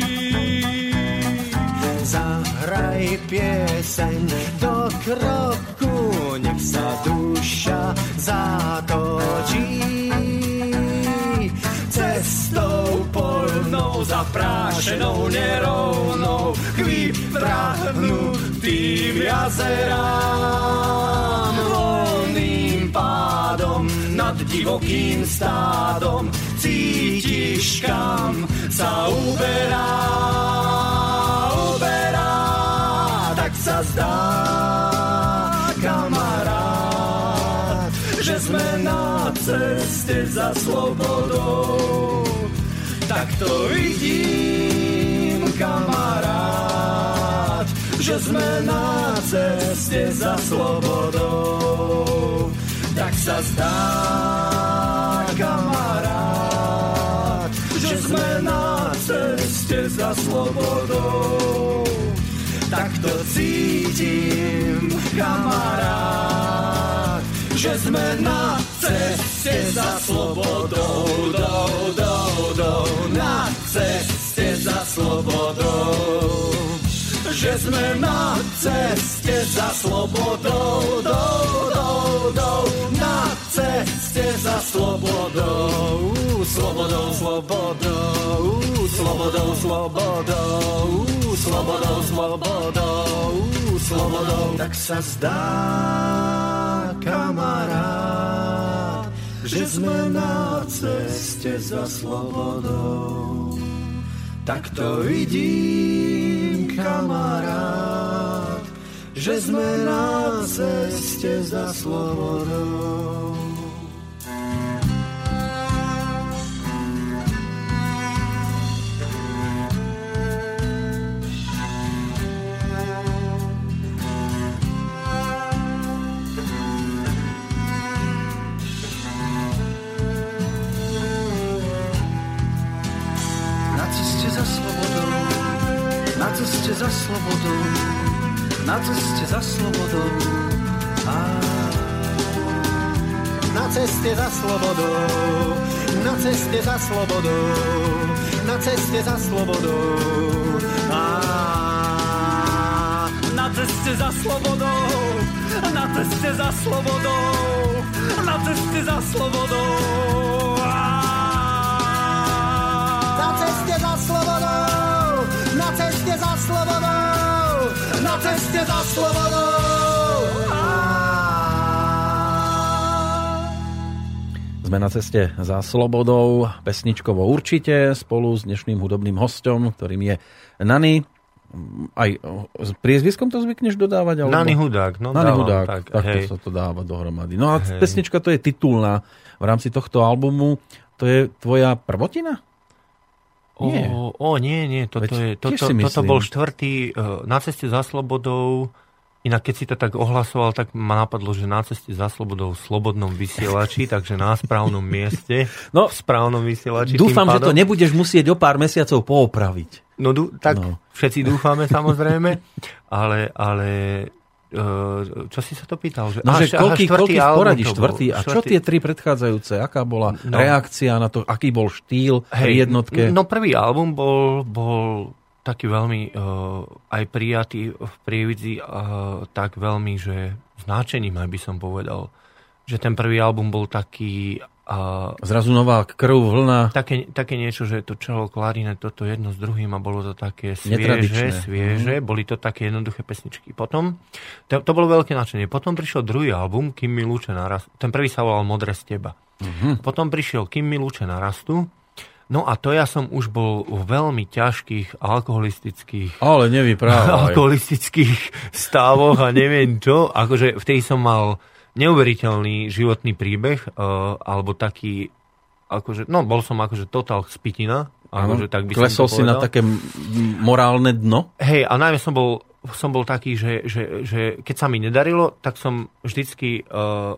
Zahraj pieseň do kroku, nech sa duša zatočí. Cestou polnou, zaprášenou, nerovnou, k vyprahnutým jazerám. Pádom nad divokým stádom cítiš, kam sa uberá, uberá, tak sa zdá, kamarát, že sme na ceste za slobodou. Tak to vidím, kamarát, že sme na ceste za slobodou. Tak sa zdá, kamarát, že sme na ceste za slobodou. Tak to cítim, kamarát, že sme na ceste za slobodou, do, do, do, na ceste za slobodou. Že sme na ceste za slobodou, do, do, do, na ceste za slobodou, slobodou, slobodou, slobodou, slobodou, slobodou, slobodou, slobodou. Tak sa zdá, kamarát, že sme na ceste za slobodou. Tak to vidím, kamarát, že sme na ceste za slobodou. Ceste za slobodou, na ceste za slobodou. A Na ceste za slobodou, na ceste za slobodou, na ceste za slobodou. Na ceste za slobodou, na ceste za slobodou, na ceste za slobodou. Sme na ceste za slobodou, pesničkovo určite, spolu s dnešným hudobným hostom, ktorým je Nany. Aj s priezviskom to zvykneš dodávať? Alebo... Nany Hudák, no Nany dávam, Hudák, tak, takto hej. sa to dáva dohromady. No a Hej. pesnička to je titulná v rámci tohto albumu. To je tvoja prvotina? O, Nie. o, nie, nie, toto, Veď je, toto, toto bol štvrtý uh, na ceste za slobodou. Inak keď si to tak ohlasoval, tak ma napadlo, že na ceste za slobodou v slobodnom vysielači, <laughs> takže na správnom mieste, No, v správnom vysielači. Dúfam, že to nebudeš musieť o pár mesiacov poopraviť. No, dú, tak No. všetci dúfame samozrejme, <laughs> ale, ale uh, čo si sa to pýtal? Že, No, že koľký, aha, koľký v poradí, štvrtý. A čo tie tri predchádzajúce? Aká bola No. reakcia na to? Aký bol štýl pri jednotke? No prvý album bol, bol taký veľmi uh, aj prijatý v prievidzi uh, tak veľmi, že značením aj by som povedal. Že ten prvý album bol taký a Zrazu nová krv, vlna. také, také niečo, že to čelo klarinet, toto jedno s druhým a bolo to také svieže, svieže, boli to také jednoduché pesničky. Potom, to, to bolo veľké nadšenie. Potom prišiel druhý album, Kým mi lúče narastu. Ten prvý sa volal Modré z teba. Potom prišiel Kým mi lúče narastu. No a to ja som už bol v veľmi ťažkých alkoholistických Ale nevyprávaj. <laughs> alkoholistických stavoch a neviem čo. Akože vtedy som mal neuveriteľný životný príbeh, uh, alebo taký, akože, no bol som akože total spitina, akože tak by Klesol si na také morálne dno? Hej, a najmä som bol, som bol taký, že, že, že keď sa mi nedarilo, tak som vždycky uh,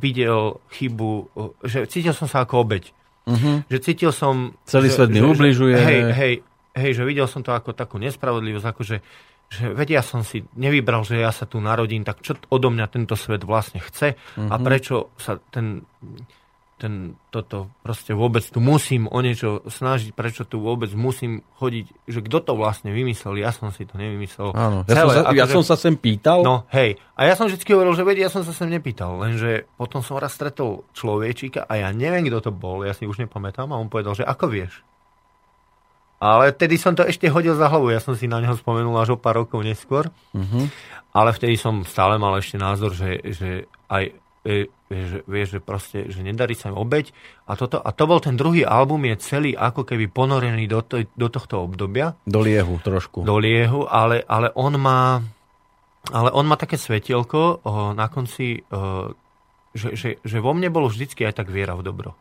videl chybu, uh, že cítil som sa ako obeď. Uh-huh. Že cítil som... Celý že, svet mi ubližuje. Hej, hej, hej, že videl som to ako takú nespravodlivosť, ako že, že vedia som si nevybral, že ja sa tu narodím, tak čo odo mňa tento svet vlastne chce a Mhm. prečo sa ten, ten, toto proste vôbec tu musím o niečo snažiť, prečo tu vôbec musím chodiť, že kto to vlastne vymyslel, ja som si to nevymyslel. Áno. Ja, som sa, ja akože- som sa sem pýtal. No, hej. A ja som vždy hovoril, že vedia, ja som sa sem nepýtal, lenže potom som raz stretol človečíka a ja neviem, kto to bol, ja si už nepamätám a on povedal, že ako vieš? Ale vtedy som to ešte hodil za hlavu, ja som si na neho spomenul až o pár rokov neskôr, Uh-huh. ale vtedy som stále mal ešte názor, že, že aj vieš, že, vieš, že proste, že nedarí sa im obeď a toto. A to bol ten druhý album, je celý ako keby ponorený do, to, do tohto obdobia Do liehu trošku. do liehu, ale, ale on má ale on má také svetielko o, na konci, o, že, že, že vo mne bolo vždycky aj tak viera v dobro.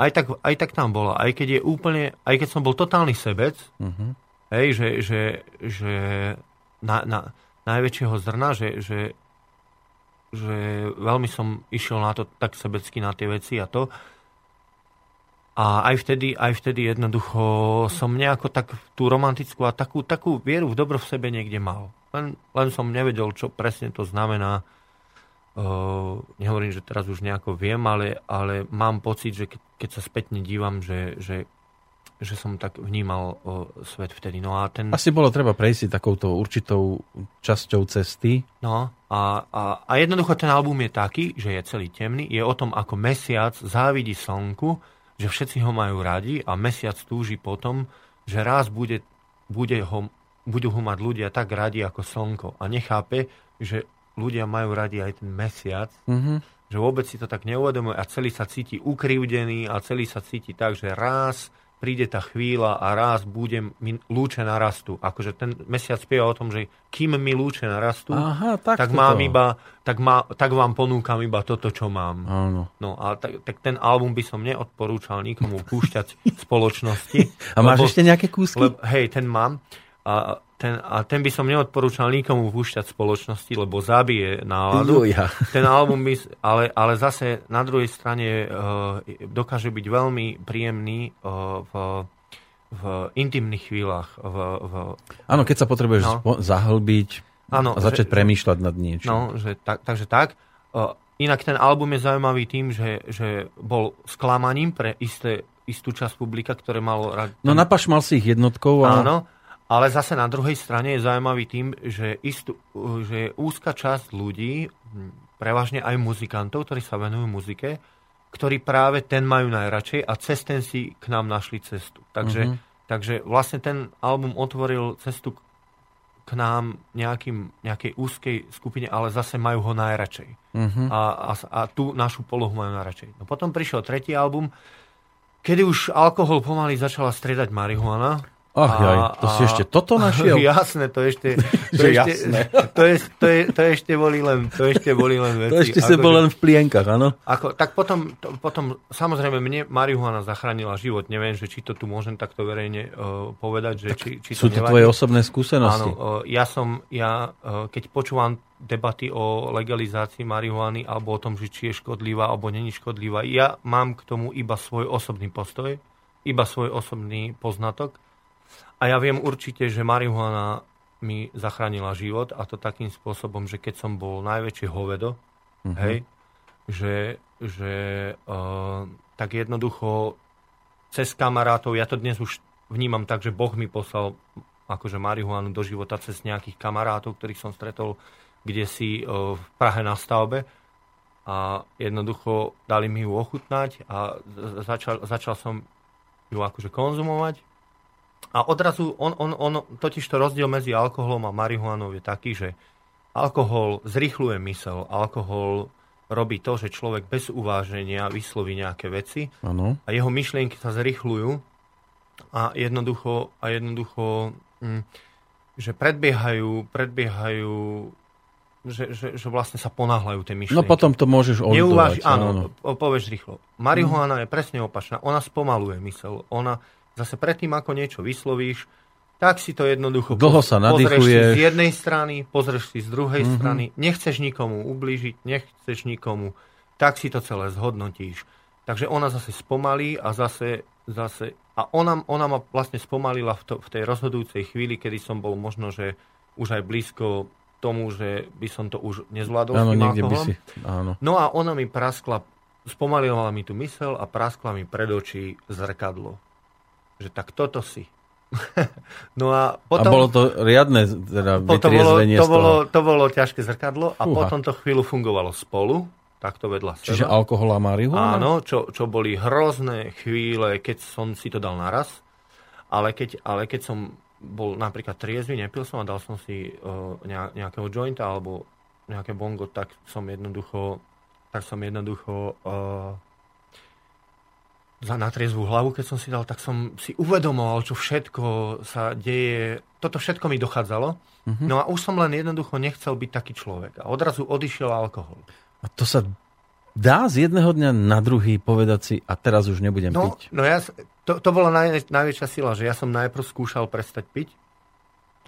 Aj tak, aj tak tam bola. Aj keď je úplne, aj keď som bol totálny sebec, Uh-huh. hej, že, že, že na, na, najväčšieho zrna, že, že, že veľmi som išiel na to tak sebecky na tie veci a to. A aj vtedy, aj vtedy jednoducho som nejako tak tú romantickú a takú, takú vieru v dobro v sebe niekde mal. Len, len som nevedel, čo presne to znamená. Uh, nehovorím, že teraz už nejako viem, ale, ale mám pocit, že keď, keď sa spätne dívam, že, že, že som tak vnímal uh, svet vtedy. No a ten... Asi bolo treba prejsť takouto určitou časťou cesty. No a, a, a jednoducho ten album je taký, že je celý temný, je o tom, ako mesiac závidí slnku, že všetci ho majú radi a mesiac túži potom, že raz bude, bude ho, budú ho mať ľudia tak radi ako slnko a nechápe, že ľudia majú radi aj ten mesiac, Uh-huh. že vôbec si to tak neuvedomuje a celý sa cíti ukrivdený a celý sa cíti tak, že raz príde tá chvíľa a raz bude mi lúče narastú. Akože ten mesiac spieva o tom, že kým mi lúče narastú, Aha, tak, tak, mám iba, tak, má, tak vám ponúkam iba toto, čo mám. Áno. No a tak, tak ten album by som neodporúčal nikomu púšťať spoločnosti. <laughs> A máš lebo- ešte nejaké kúsky? lebo, hej, ten mám. A ten, a ten by som neodporúčal nikomu púšťať v spoločnosti, lebo zabije náladu. Juja. Ten album by, ale, ale zase na druhej strane uh, dokáže byť veľmi príjemný uh, v, v intimných chvíľach. V, v, Áno, keď sa potrebuješ No. spo- zahlbiť áno, a začať že- premýšľať nad niečím. No, že tak, takže tak. Uh, inak ten album je zaujímavý tým, že, že bol sklamaním pre isté, istú časť publika, ktoré malo rád. No napašmal si ich jednotkou a... Áno, ale zase na druhej strane je zaujímavý tým, že, istú, že úzka časť ľudí, prevažne aj muzikantov, ktorí sa venujú muzike, ktorí práve ten majú najradšej a cez ten si k nám našli cestu. Takže, Mhm. takže vlastne ten album otvoril cestu k- nám nejakým, nejakej úzkej skupine, ale zase majú ho najradšej. Uh-huh. A, a, a tú našu polohu majú najradšej. No potom prišiel tretí album, kedy už alkohol pomaly začala striedať marihuana. Ach jaj, to si ešte toto našiel? <laughs> Jasné, to ešte... <laughs> To, ešte, jasné. <laughs> to, je, to, je, to ešte boli len, to ešte boli len veci. To ešte Akože- bol len v plienkach, áno? Ako, tak potom, to, potom, samozrejme, mne marihuana zachránila život. Neviem, že či to tu môžem takto verejne uh, povedať, že či, či Sú to to nevadí. tvoje osobné skúsenosti. Áno, uh, ja som, ja, uh, keď počúvam debaty o legalizácii marihuany alebo o tom, že či je škodlivá alebo není škodlivá, ja mám k tomu iba svoj osobný postoj, iba svoj osobný poznatok. A ja viem určite, že marihuana mi zachránila život a to takým spôsobom, že keď som bol najväčšie hovedo, Mhm. hej, že, že uh, tak jednoducho cez kamarátov, ja to dnes už vnímam tak, že Boh mi poslal akože marihuanu do života cez nejakých kamarátov, ktorých som stretol kde si uh, v Prahe na stavbe. a jednoducho dali mi ju ochutnať a začal, začal som ju akože konzumovať. A odrazu, on, on, on, totiž to rozdiel medzi alkoholom a marihuanou je taký, že alkohol zrýchluje mysel, alkohol robí to, že človek bez uváženia vysloví nejaké veci Áno. a jeho myšlienky sa zrychľujú a jednoducho, a jednoducho mm, že predbiehajú, predbiehajú že, že, že vlastne sa ponáhľajú tie myšlienky. No potom to môžeš Neuváži, oľutovať. áno, áno, povieš rýchlo. Marihuana je presne opačná. Ona spomaluje mysel. Ona zase predtým, ako niečo vyslovíš, tak si to jednoducho Dlho sa pozrieš si z jednej strany, pozrieš si z druhej mm-hmm. strany, nechceš nikomu ublížiť, nechceš nikomu, tak si to celé zhodnotíš. Takže ona zase spomalí a zase, zase a ona, ona ma vlastne spomalila v, to, v tej rozhodujúcej chvíli, kedy som bol možno, že už aj blízko tomu, že by som to už nezvládol s Áno, tým niekde by si... Áno. No a ona mi praskla, spomalila mi tú mysel a praskla mi pred očí zrkadlo. Že tak toto si. <laughs> no a A potom... bolo to riadne teda po- to, bolo, to, bolo, to bolo ťažké zrkadlo a Fúha. potom to chvíľu fungovalo spolu, takto vedľa Čiže seba. alkohol a marihuana? Áno, čo, čo boli hrozné chvíle, keď som si to dal naraz, ale keď, ale keď som bol napríklad triezvy, nepil som a dal som si uh, nejakého jointa alebo nejaké bongo, tak som jednoducho tak som jednoducho uh, na triezvú hlavu, keď som si dal, tak som si uvedomoval, čo všetko sa deje. Toto všetko mi dochádzalo. Mhm. No a už som len jednoducho nechcel byť taký človek. A odrazu odišiel alkohol. A to sa dá z jedného dňa na druhý povedať si a teraz už nebudem No, piť. no ja, to, to bola naj, najväčšia sila, že ja som najprv skúšal prestať piť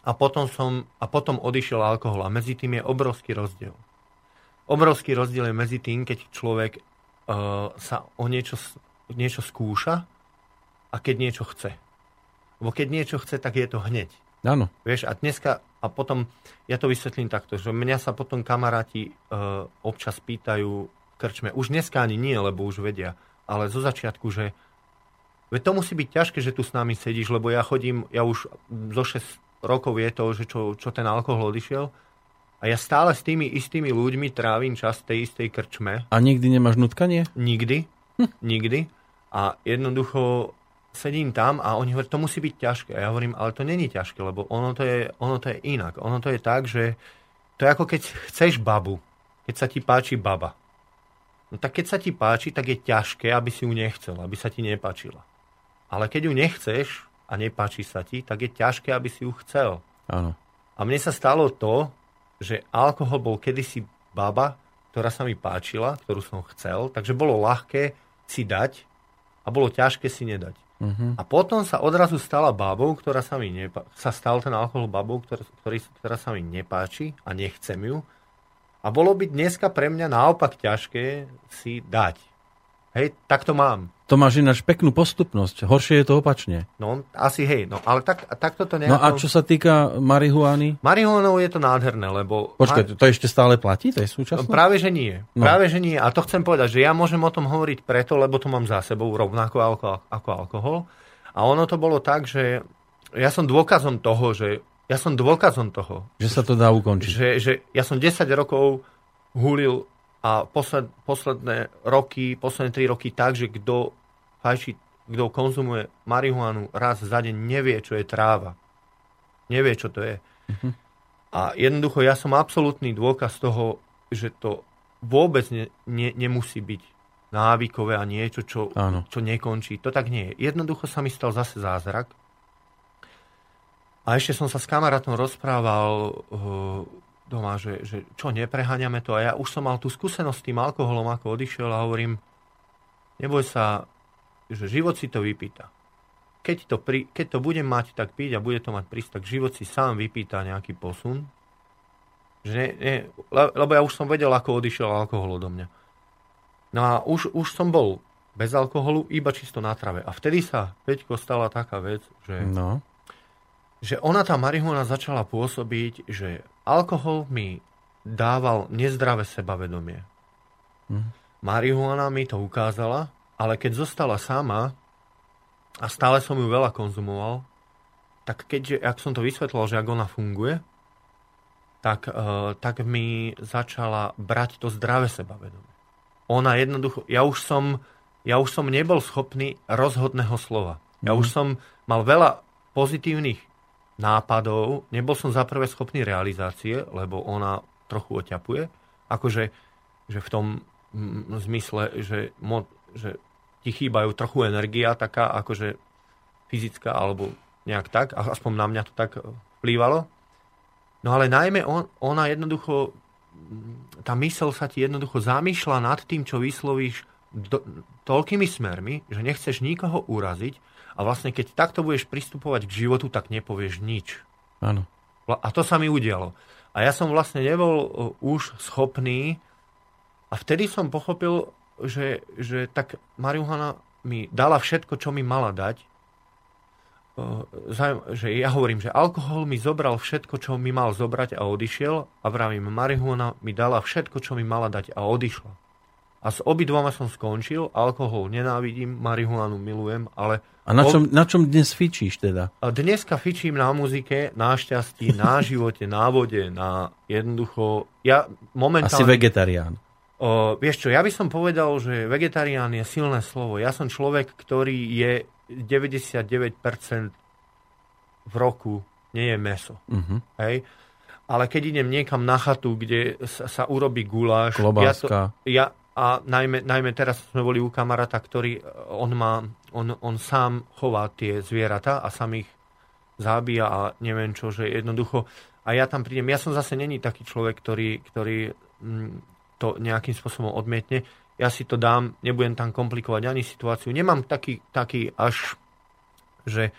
a potom, som, a potom odišiel alkohol. A medzi tým je obrovský rozdiel. Obrovský rozdiel je medzi tým, keď človek uh, sa o niečo, niečo skúša a keď niečo chce. Lebo keď niečo chce, tak je to hneď. Áno. Vieš, a dneska, a potom, ja to vysvetlím takto, že mňa sa potom kamaráti uh, občas pýtajú krčme, už dneska ani nie, lebo už vedia, ale zo začiatku, že veď to musí byť ťažké, že tu s nami sedíš, lebo ja chodím, ja už zo 6 rokov je to, že čo, čo ten alkohol odišiel, a ja stále s tými istými ľuďmi trávim čas v tej istej krčme, A nikdy nemáš nutkanie? Nikdy. Nikdy. A jednoducho sedím tam a oni hovoria, to musí byť ťažké. A ja hovorím, ale to není ťažké, lebo ono to je, ono to je inak. Ono to je tak, že to je ako keď chceš babu, keď sa ti páči baba. No tak keď sa ti páči, tak je ťažké, aby si ju nechcel, aby sa ti nepáčila. Ale keď ju nechceš a nepáči sa ti, tak je ťažké, aby si ju chcel. Áno. A mne sa stalo to, že alkohol bol kedysi baba, ktorá sa mi páčila, ktorú som chcel, takže bolo ľahké si dať a bolo ťažké si nedať. Uh-huh. A potom sa odrazu stala babou, ktorá sa mi nepá... sa stal ten alkohol babou, ktorá, ktorý, ktorá sa mi nepáči a nechcem ju. A bolo by dneska pre mňa naopak ťažké si dať. Hej, tak to mám. To máš ináč peknú postupnosť. Horšie je to opačne. No, asi hej, no, ale tak, takto to No nejako... a čo sa týka marihuany? Marihuanou je to nádherné, lebo... Počkaj, to ešte stále platí? To je No, súčasné? práve, že nie. No. Práve, že nie. A to chcem povedať, že ja môžem o tom hovoriť preto, lebo to mám za sebou rovnako ako, ako alkohol. A ono to bolo tak, že ja som dôkazom toho, že ja som dôkazom toho, Že sa to dá ukončiť. že, že ja som 10 rokov hulil a posled, posledné roky, posledné 3 roky tak, že kto fajči, kto konzumuje marihuanu raz za deň, nevie, čo je tráva. Nevie, čo to je. A jednoducho ja som absolútny dôkaz toho, že to vôbec ne, ne, nemusí byť návykové a niečo, čo, Áno. čo nekončí. To tak nie je. Jednoducho sa mi stal zase zázrak. A ešte som sa s kamarátom rozprával uh, doma, že, že čo, nepreháňame to. A ja už som mal tú skúsenosť s tým alkoholom, ako odišiel a hovorím, neboj sa, že život si to vypýta. Keď to, pri, keď to budem mať tak piť a bude to mať prísť, tak život si sám vypýta nejaký posun. Že ne, ne, le- lebo ja už som vedel, ako odišiel alkohol odo mňa. No a už, už som bol bez alkoholu, iba čisto na trave. A vtedy sa, Peťko, stala taká vec, že No. Že ona tá marihuana začala pôsobiť, že alkohol mi dával nezdravé sebavedomie. Mhm. Marihuana mi to ukázala, ale keď zostala sama a stále som ju veľa konzumoval, tak keďže, ak som to vysvetlil, že ak ona funguje, tak, uh, tak mi začala brať to zdravé sebavedomie. ona jednoducho, ja už som, ja už som nebol schopný rozhodného slova. Ja už som mal veľa pozitívnych nápadov, nebol som za prvé schopný realizácie, lebo ona trochu oťapuje, akože že v tom mm, zmysle, že, mo, že ti chýbajú trochu energia taká, akože fyzická, alebo nejak tak, aspoň na mňa to tak vplývalo. No ale najmä on, ona jednoducho, tá mysel sa ti jednoducho zamýšľa nad tým, čo vyslovíš do, toľkými smermi, že nechceš nikoho uraziť a vlastne keď takto budeš pristupovať k životu, tak nepovieš nič. Áno. A to sa mi udialo. A ja som vlastne nebol už schopný a vtedy som pochopil, že, že tak marihuana mi dala všetko, čo mi mala dať. Že ja hovorím, že alkohol mi zobral všetko, čo mi mal zobrať a odišiel a vravím, marihuana mi dala všetko, čo mi mala dať a odišla. A s obidvoma som skončil, alkohol nenávidím, marihuanu milujem, ale... A na čom, na čom dnes fičíš teda? Dneska fičím na muzike, na šťastí, na <laughs> živote, na vode, na jednoducho... Ja momentálne... Asi vegetarián. O, vieš čo, ja by som povedal, že vegetarián je silné slovo. Ja som človek, ktorý je 99% v roku nie je meso. Uh-huh. Hej? Ale keď idem niekam na chatu, kde sa, sa urobí guláš... Klobáska. Ja, to, ja a najmä, najmä teraz sme boli u kamaráta, ktorý on, má, on, on sám chová tie zvieratá a sám ich zabíja a neviem čo, že jednoducho... A ja tam prídem, ja som zase není taký človek, ktorý, ktorý mm, to nejakým spôsobom odmietne. Ja si to dám, nebudem tam komplikovať ani situáciu. Nemám taký, taký až, že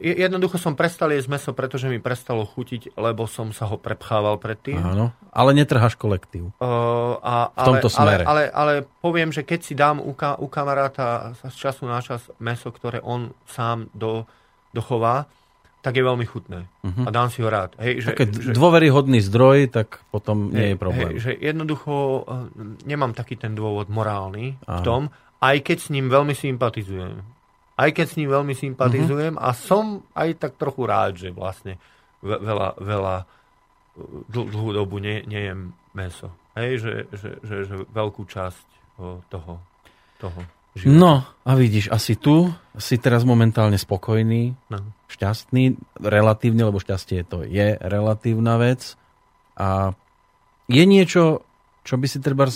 jednoducho som prestal jesť meso, pretože mi prestalo chutiť, lebo som sa ho prepchával predtým. Áno, ale netrháš kolektív. Uh, a, v tomto ale, smere. Ale, ale, ale poviem, že keď si dám u, ka, u kamaráta z času na čas meso, ktoré on sám do, dochová, tak je veľmi chutné. Uh-huh. A dám si ho rád. Hej, že, Keď že, dôveryhodný zdroj, tak potom nie je problém. Hej, že jednoducho eh, nemám taký ten dôvod morálny Aha. v tom, aj keď s ním veľmi sympatizujem. Aj keď s ním veľmi sympatizujem uh-huh. a som aj tak trochu rád, že vlastne veľa, veľa eh, dl- dlhú dobu nie, nejem meso. Hej, že, že, že, že veľkú časť toho, toho života. No, a vidíš, asi tu si teraz momentálne spokojný. No šťastný, relatívne, lebo šťastie to je relatívna vec. A je niečo, čo by si treba,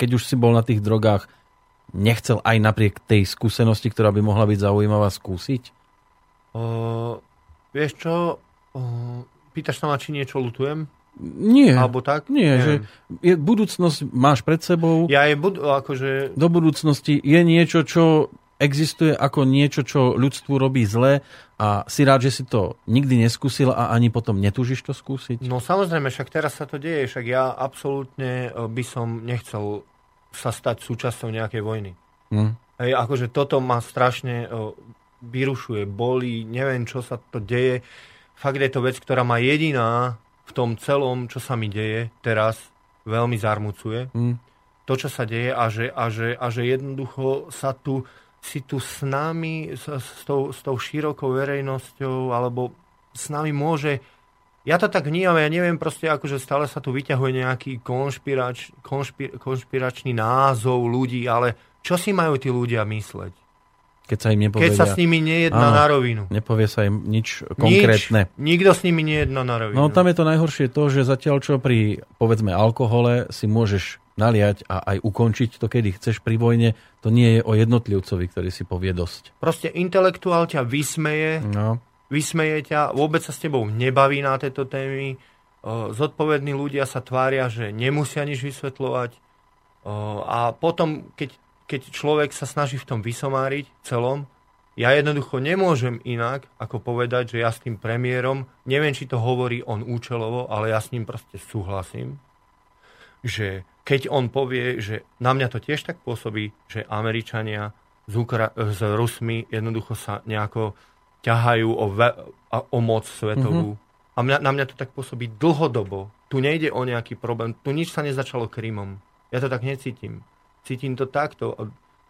keď už si bol na tých drogách, nechcel aj napriek tej skúsenosti, ktorá by mohla byť zaujímavá, skúsiť? O, vieš čo, o, pýtaš sa ma, či niečo lutujem? Nie. Alebo tak? Nie, že je, budúcnosť máš pred sebou. Ja je bud- akože... Do budúcnosti je niečo, čo existuje ako niečo, čo ľudstvu robí zle a si rád, že si to nikdy neskúsil a ani potom netúžiš to skúsiť? No samozrejme, však teraz sa to deje, však ja absolútne e, by som nechcel sa stať súčasťou nejakej vojny. Hm. Hej, akože toto ma strašne e, vyrušuje, bolí, neviem, čo sa to deje. Fakt je to vec, ktorá ma jediná v tom celom, čo sa mi deje teraz, veľmi zarmucuje. Hm. To, čo sa deje a že, a, že, a že jednoducho sa tu si tu s nami, s, s, tou, s tou širokou verejnosťou, alebo s nami môže... Ja to tak vnímam, ja neviem proste, akože stále sa tu vyťahuje nejaký konšpirač, konšpir, konšpiračný názov ľudí, ale čo si majú tí ľudia mysleť? Keď sa im nepovedia. Keď sa s nimi nejedná na rovinu. Nepovie sa im nič konkrétne. Nič, nikto s nimi nejedná na rovinu. No tam je to najhoršie to, že zatiaľ čo pri, povedzme, alkohole si môžeš naliať a aj ukončiť to, kedy chceš pri vojne, to nie je o jednotlivcovi, ktorý si povie dosť. Proste intelektuál ťa vysmeje, no. Vysmeje ťa, vôbec sa s tebou nebaví na tieto témy. Zodpovední ľudia sa tvária, že nemusia nič vysvetľovať. A potom, keď, keď človek sa snaží v tom vysomáriť celom, ja jednoducho nemôžem inak, ako povedať, že ja s tým premiérom, neviem, či to hovorí on účelovo, ale ja s ním proste súhlasím, že keď on povie, že na mňa to tiež tak pôsobí, že Američania s, Ukra- s Rusmi jednoducho sa nejako ťahajú o, ve- o moc svetovú. Mm-hmm. A mňa, na mňa to tak pôsobí dlhodobo. Tu nejde o nejaký problém. Tu nič sa nezačalo Krymom. Ja to tak necítim. Cítim to takto. A,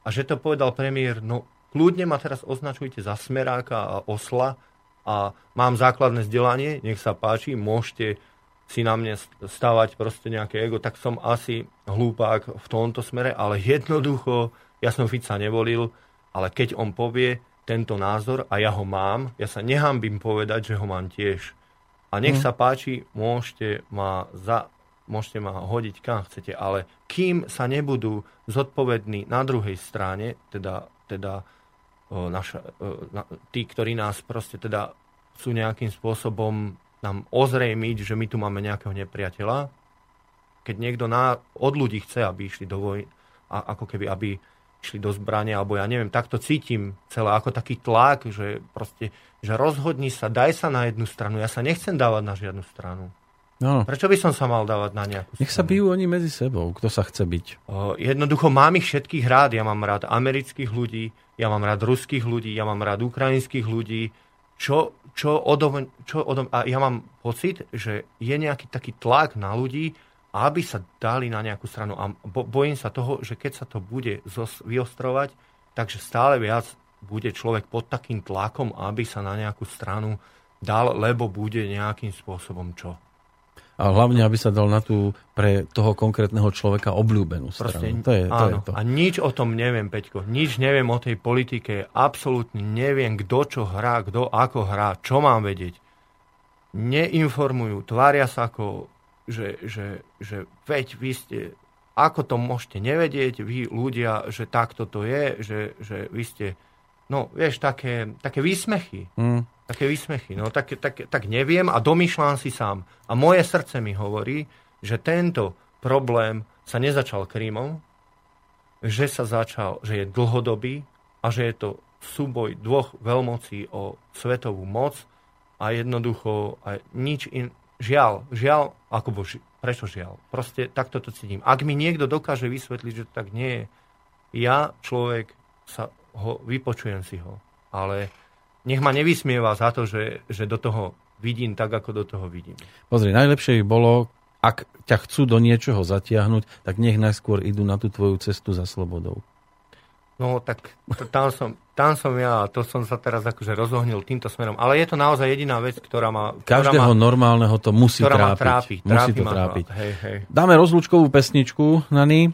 a že to povedal premiér, no kľudne ma teraz označujte za smeráka a osla a mám základné vzdelanie, nech sa páči, môžete si na mne stavať proste nejaké ego, tak som asi hlúpák v tomto smere, ale jednoducho, ja som Fica nevolil, ale keď on povie tento názor a ja ho mám, ja sa nehambím povedať, že ho mám tiež. A nech Mhm. sa páči, môžete ma, za, môžete ma hodiť kam chcete, ale kým sa nebudú zodpovední na druhej strane, teda, teda o, naša, o, na, tí, ktorí nás proste teda sú nejakým spôsobom nám ozrejmiť, že my tu máme nejakého nepriateľa, keď niekto na, od ľudí chce, aby išli do vojny, a, ako keby, aby išli do zbrania, alebo ja neviem, takto cítim celé ako taký tlak, že proste, že rozhodni sa, daj sa na jednu stranu. Ja sa nechcem dávať na žiadnu stranu. No, Prečo by som sa mal dávať na nejakú nech sa stranu? bijú oni medzi sebou, kto sa chce byť. O, Jednoducho mám ich všetkých rád. Ja mám rád amerických ľudí, ja mám rád ruských ľudí, ja mám rád ukrajinských ľudí. Čo, čo odo, čo odo, a ja mám pocit, že je nejaký taký tlak na ľudí, aby sa dali na nejakú stranu. A bo, bojím sa toho, že keď sa to bude vyostrovať, takže stále viac bude človek pod takým tlakom, aby sa na nejakú stranu dal, lebo bude nejakým spôsobom čo. A hlavne, aby sa dal na tú pre toho konkrétneho človeka obľúbenú stranu. To je, to áno. je to. A nič o tom neviem, Peťko. Nič neviem o tej politike. Absolútne neviem, kto čo hrá, kto ako hrá, čo mám vedieť. Neinformujú, tvária sa ako, že, že, že veď vy ste, ako to môžete nevedieť, vy ľudia, že takto to je, že, že vy ste, no vieš, také, také výsmechy. Hm. Také výsmechy. No tak, tak, tak neviem a domýšľam si sám. A moje srdce mi hovorí, že tento problém sa nezačal Krímom, že sa začal, že je dlhodobý a že je to súboj dvoch veľmocí o svetovú moc a jednoducho a nič in, žiaľ, žiaľ, ako boži, prečo žiaľ? Proste takto to cítim. Ak mi niekto dokáže vysvetliť, že to tak nie je, ja, človek, sa ho, vypočujem si ho. Ale nech ma nevysmieva za to, že, že do toho vidím tak, ako do toho vidím. Pozri, najlepšie by bolo, ak ťa chcú do niečoho zatiahnuť, tak nech najskôr idú na tú tvoju cestu za slobodou. No tak t- tam som, tam som ja to som sa teraz akože rozohnil týmto smerom. Ale je to naozaj jediná vec, ktorá ktorá Každého ma, normálneho to musí trápiť. trápi. Musí trápi to ma trápiť. Hej, hej. Dáme rozlúčkovú pesničku, Nani,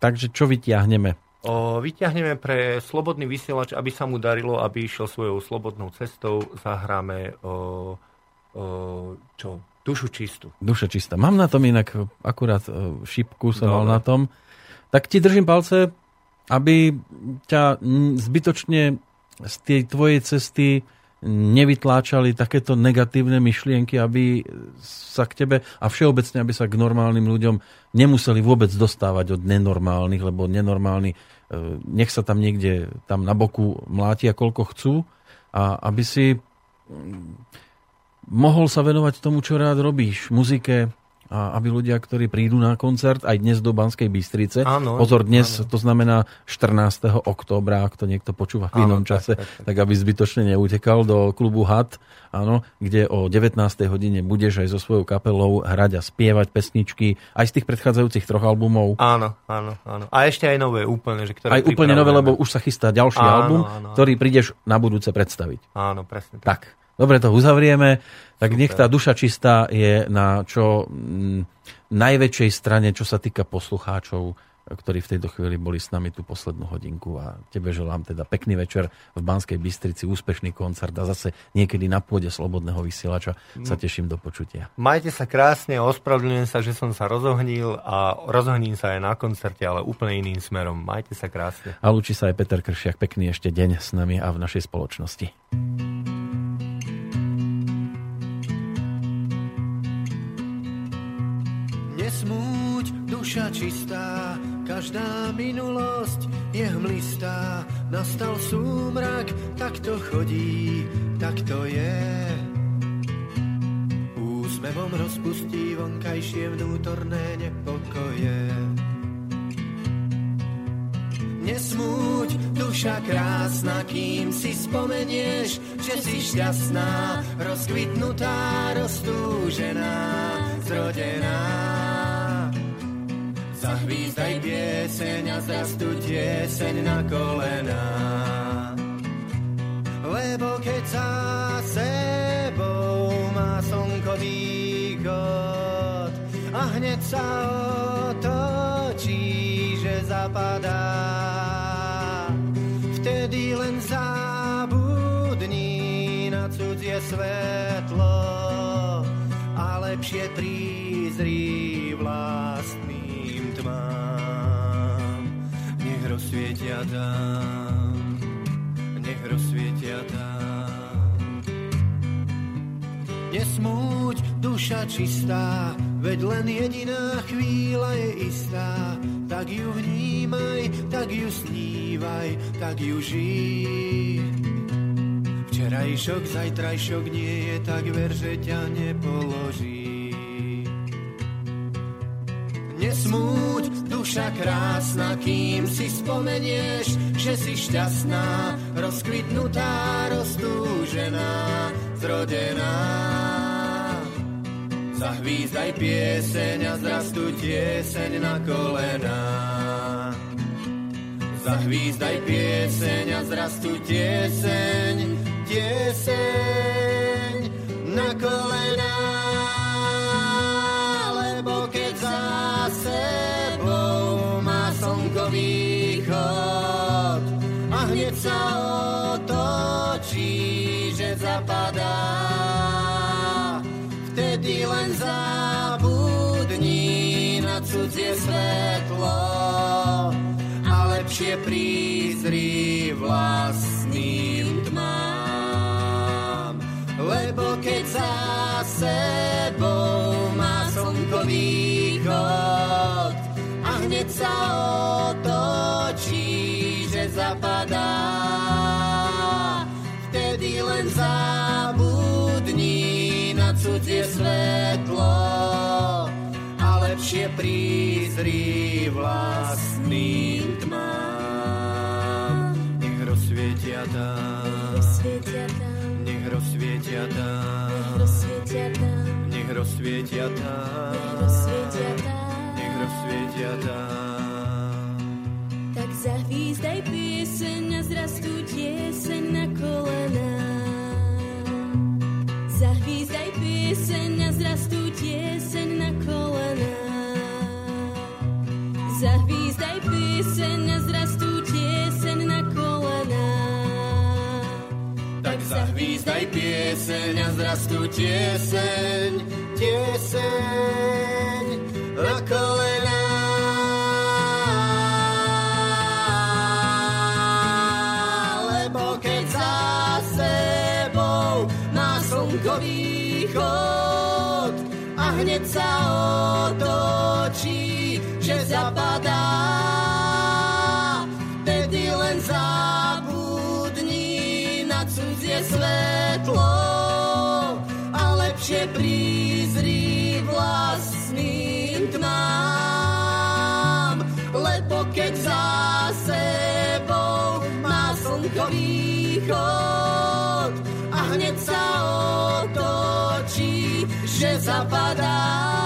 takže čo vytiahneme? O, vyťahneme pre slobodný vysielač, aby sa mu darilo, aby išiel svojou slobodnou cestou. Zahráme o, o, čo? Dušu čistú. Duša čistá. Mám na tom inak akurát e, šipku som mal Dobre. na tom. Tak ti držím palce, aby ťa mm, zbytočne z tej tvojej cesty nevytláčali takéto negatívne myšlienky, aby sa k tebe a všeobecne, aby sa k normálnym ľuďom nemuseli vôbec dostávať od nenormálnych, lebo nenormálni e, nech sa tam niekde tam na boku mlátia koľko chcú a aby si mohol sa venovať tomu, čo rád robíš, muzike, a aby ľudia, ktorí prídu na koncert aj dnes do Banskej Bystrice, Áno, pozor, dnes áno. to znamená 14. októbra, ak to niekto počúva v Áno, inom tak, čase, tak, tak. tak aby zbytočne neutekal do klubu HAT, áno, kde o 19. hodine budeš aj so svojou kapelou hrať a spievať pesničky aj z tých predchádzajúcich troch albumov. Áno, áno, áno. A ešte aj nové úplne. Že Aj ktoré úplne nové, lebo už sa chystá ďalší Áno, album, áno, áno. ktorý prídeš na budúce predstaviť. Áno, presne tak. Tak, dobre to uzavrieme. Tak Super. nech tá duša čistá je na čo mm, najväčšej strane, čo sa týka poslucháčov, ktorí v tejto chvíli boli s nami tú poslednú hodinku a tebe želám teda pekný večer v Banskej Bystrici, úspešný koncert a zase niekedy na pôde Slobodného vysielača sa teším do počutia. Majte sa krásne, ospravedlňujem sa, že som sa rozohnil a rozohním sa aj na koncerte, ale úplne iným smerom. Majte sa krásne. A lúči sa aj Peter Kršiak. Pekný ešte deň s nami a v našej spoločnosti. Nesmúť, duša čistá, každá minulosť je hmlistá. Nastal súmrak, tak to chodí, tak to je. Úsmevom rozpustí vonkajšie vnútorné nepokoje. Nesmúť, duša krásna, kým si spomenieš, že si šťastná, rozkvitnutá, roztúžená, zrodená. Zahvízdaj pieseň a zrastu tieseň na kolená. Lebo keď za sebou má slnko východ, a hneď sa otočí, že zapadá. Vtedy len zabudni na cudzie svetlo a lepšie prízri rozsvietia tam, nech rozsvietia tam. Nesmúť, duša čistá, veď len jediná chvíľa je istá. Tak ju vnímaj, tak ju snívaj, tak ju žij. Včerajšok, zajtrajšok nie je, tak ver, že ťa nepoloží. Nesmúť, duša krásna, kým si spomenieš, že si šťastná, rozkvitnutá, roztúžená, zrodená. Zahvízdaj pieseň a zrastú tieseň na kolená. Zahvízdaj pieseň a zrastú tieseň, tieseň na kolená. Zapadá. Vtedy len zabudni na cudzie svetlo a lepšie prízri vlastným tmám. Lebo keď za sebou má slnko východ a hneď sa otočí, že zapadá. Vtedy len zabudni na cudzie svetlo a lepšie prízri vlastným tmám. Nech rozsvietia tam, nech rozsvietia tam, nech rozsvietia tam, nech rozsvietia tam. Tak zahvízdaj pieseň a zrastú tieseň na kolená. Pieseň a zrastú tieseň na kolená. Zahvízdaj pieseň a zrastú tieseň na kolená. Tak zahvízdaj pieseň a zrastú tieseň, tieseň na kolená. Hneď sa otočí, že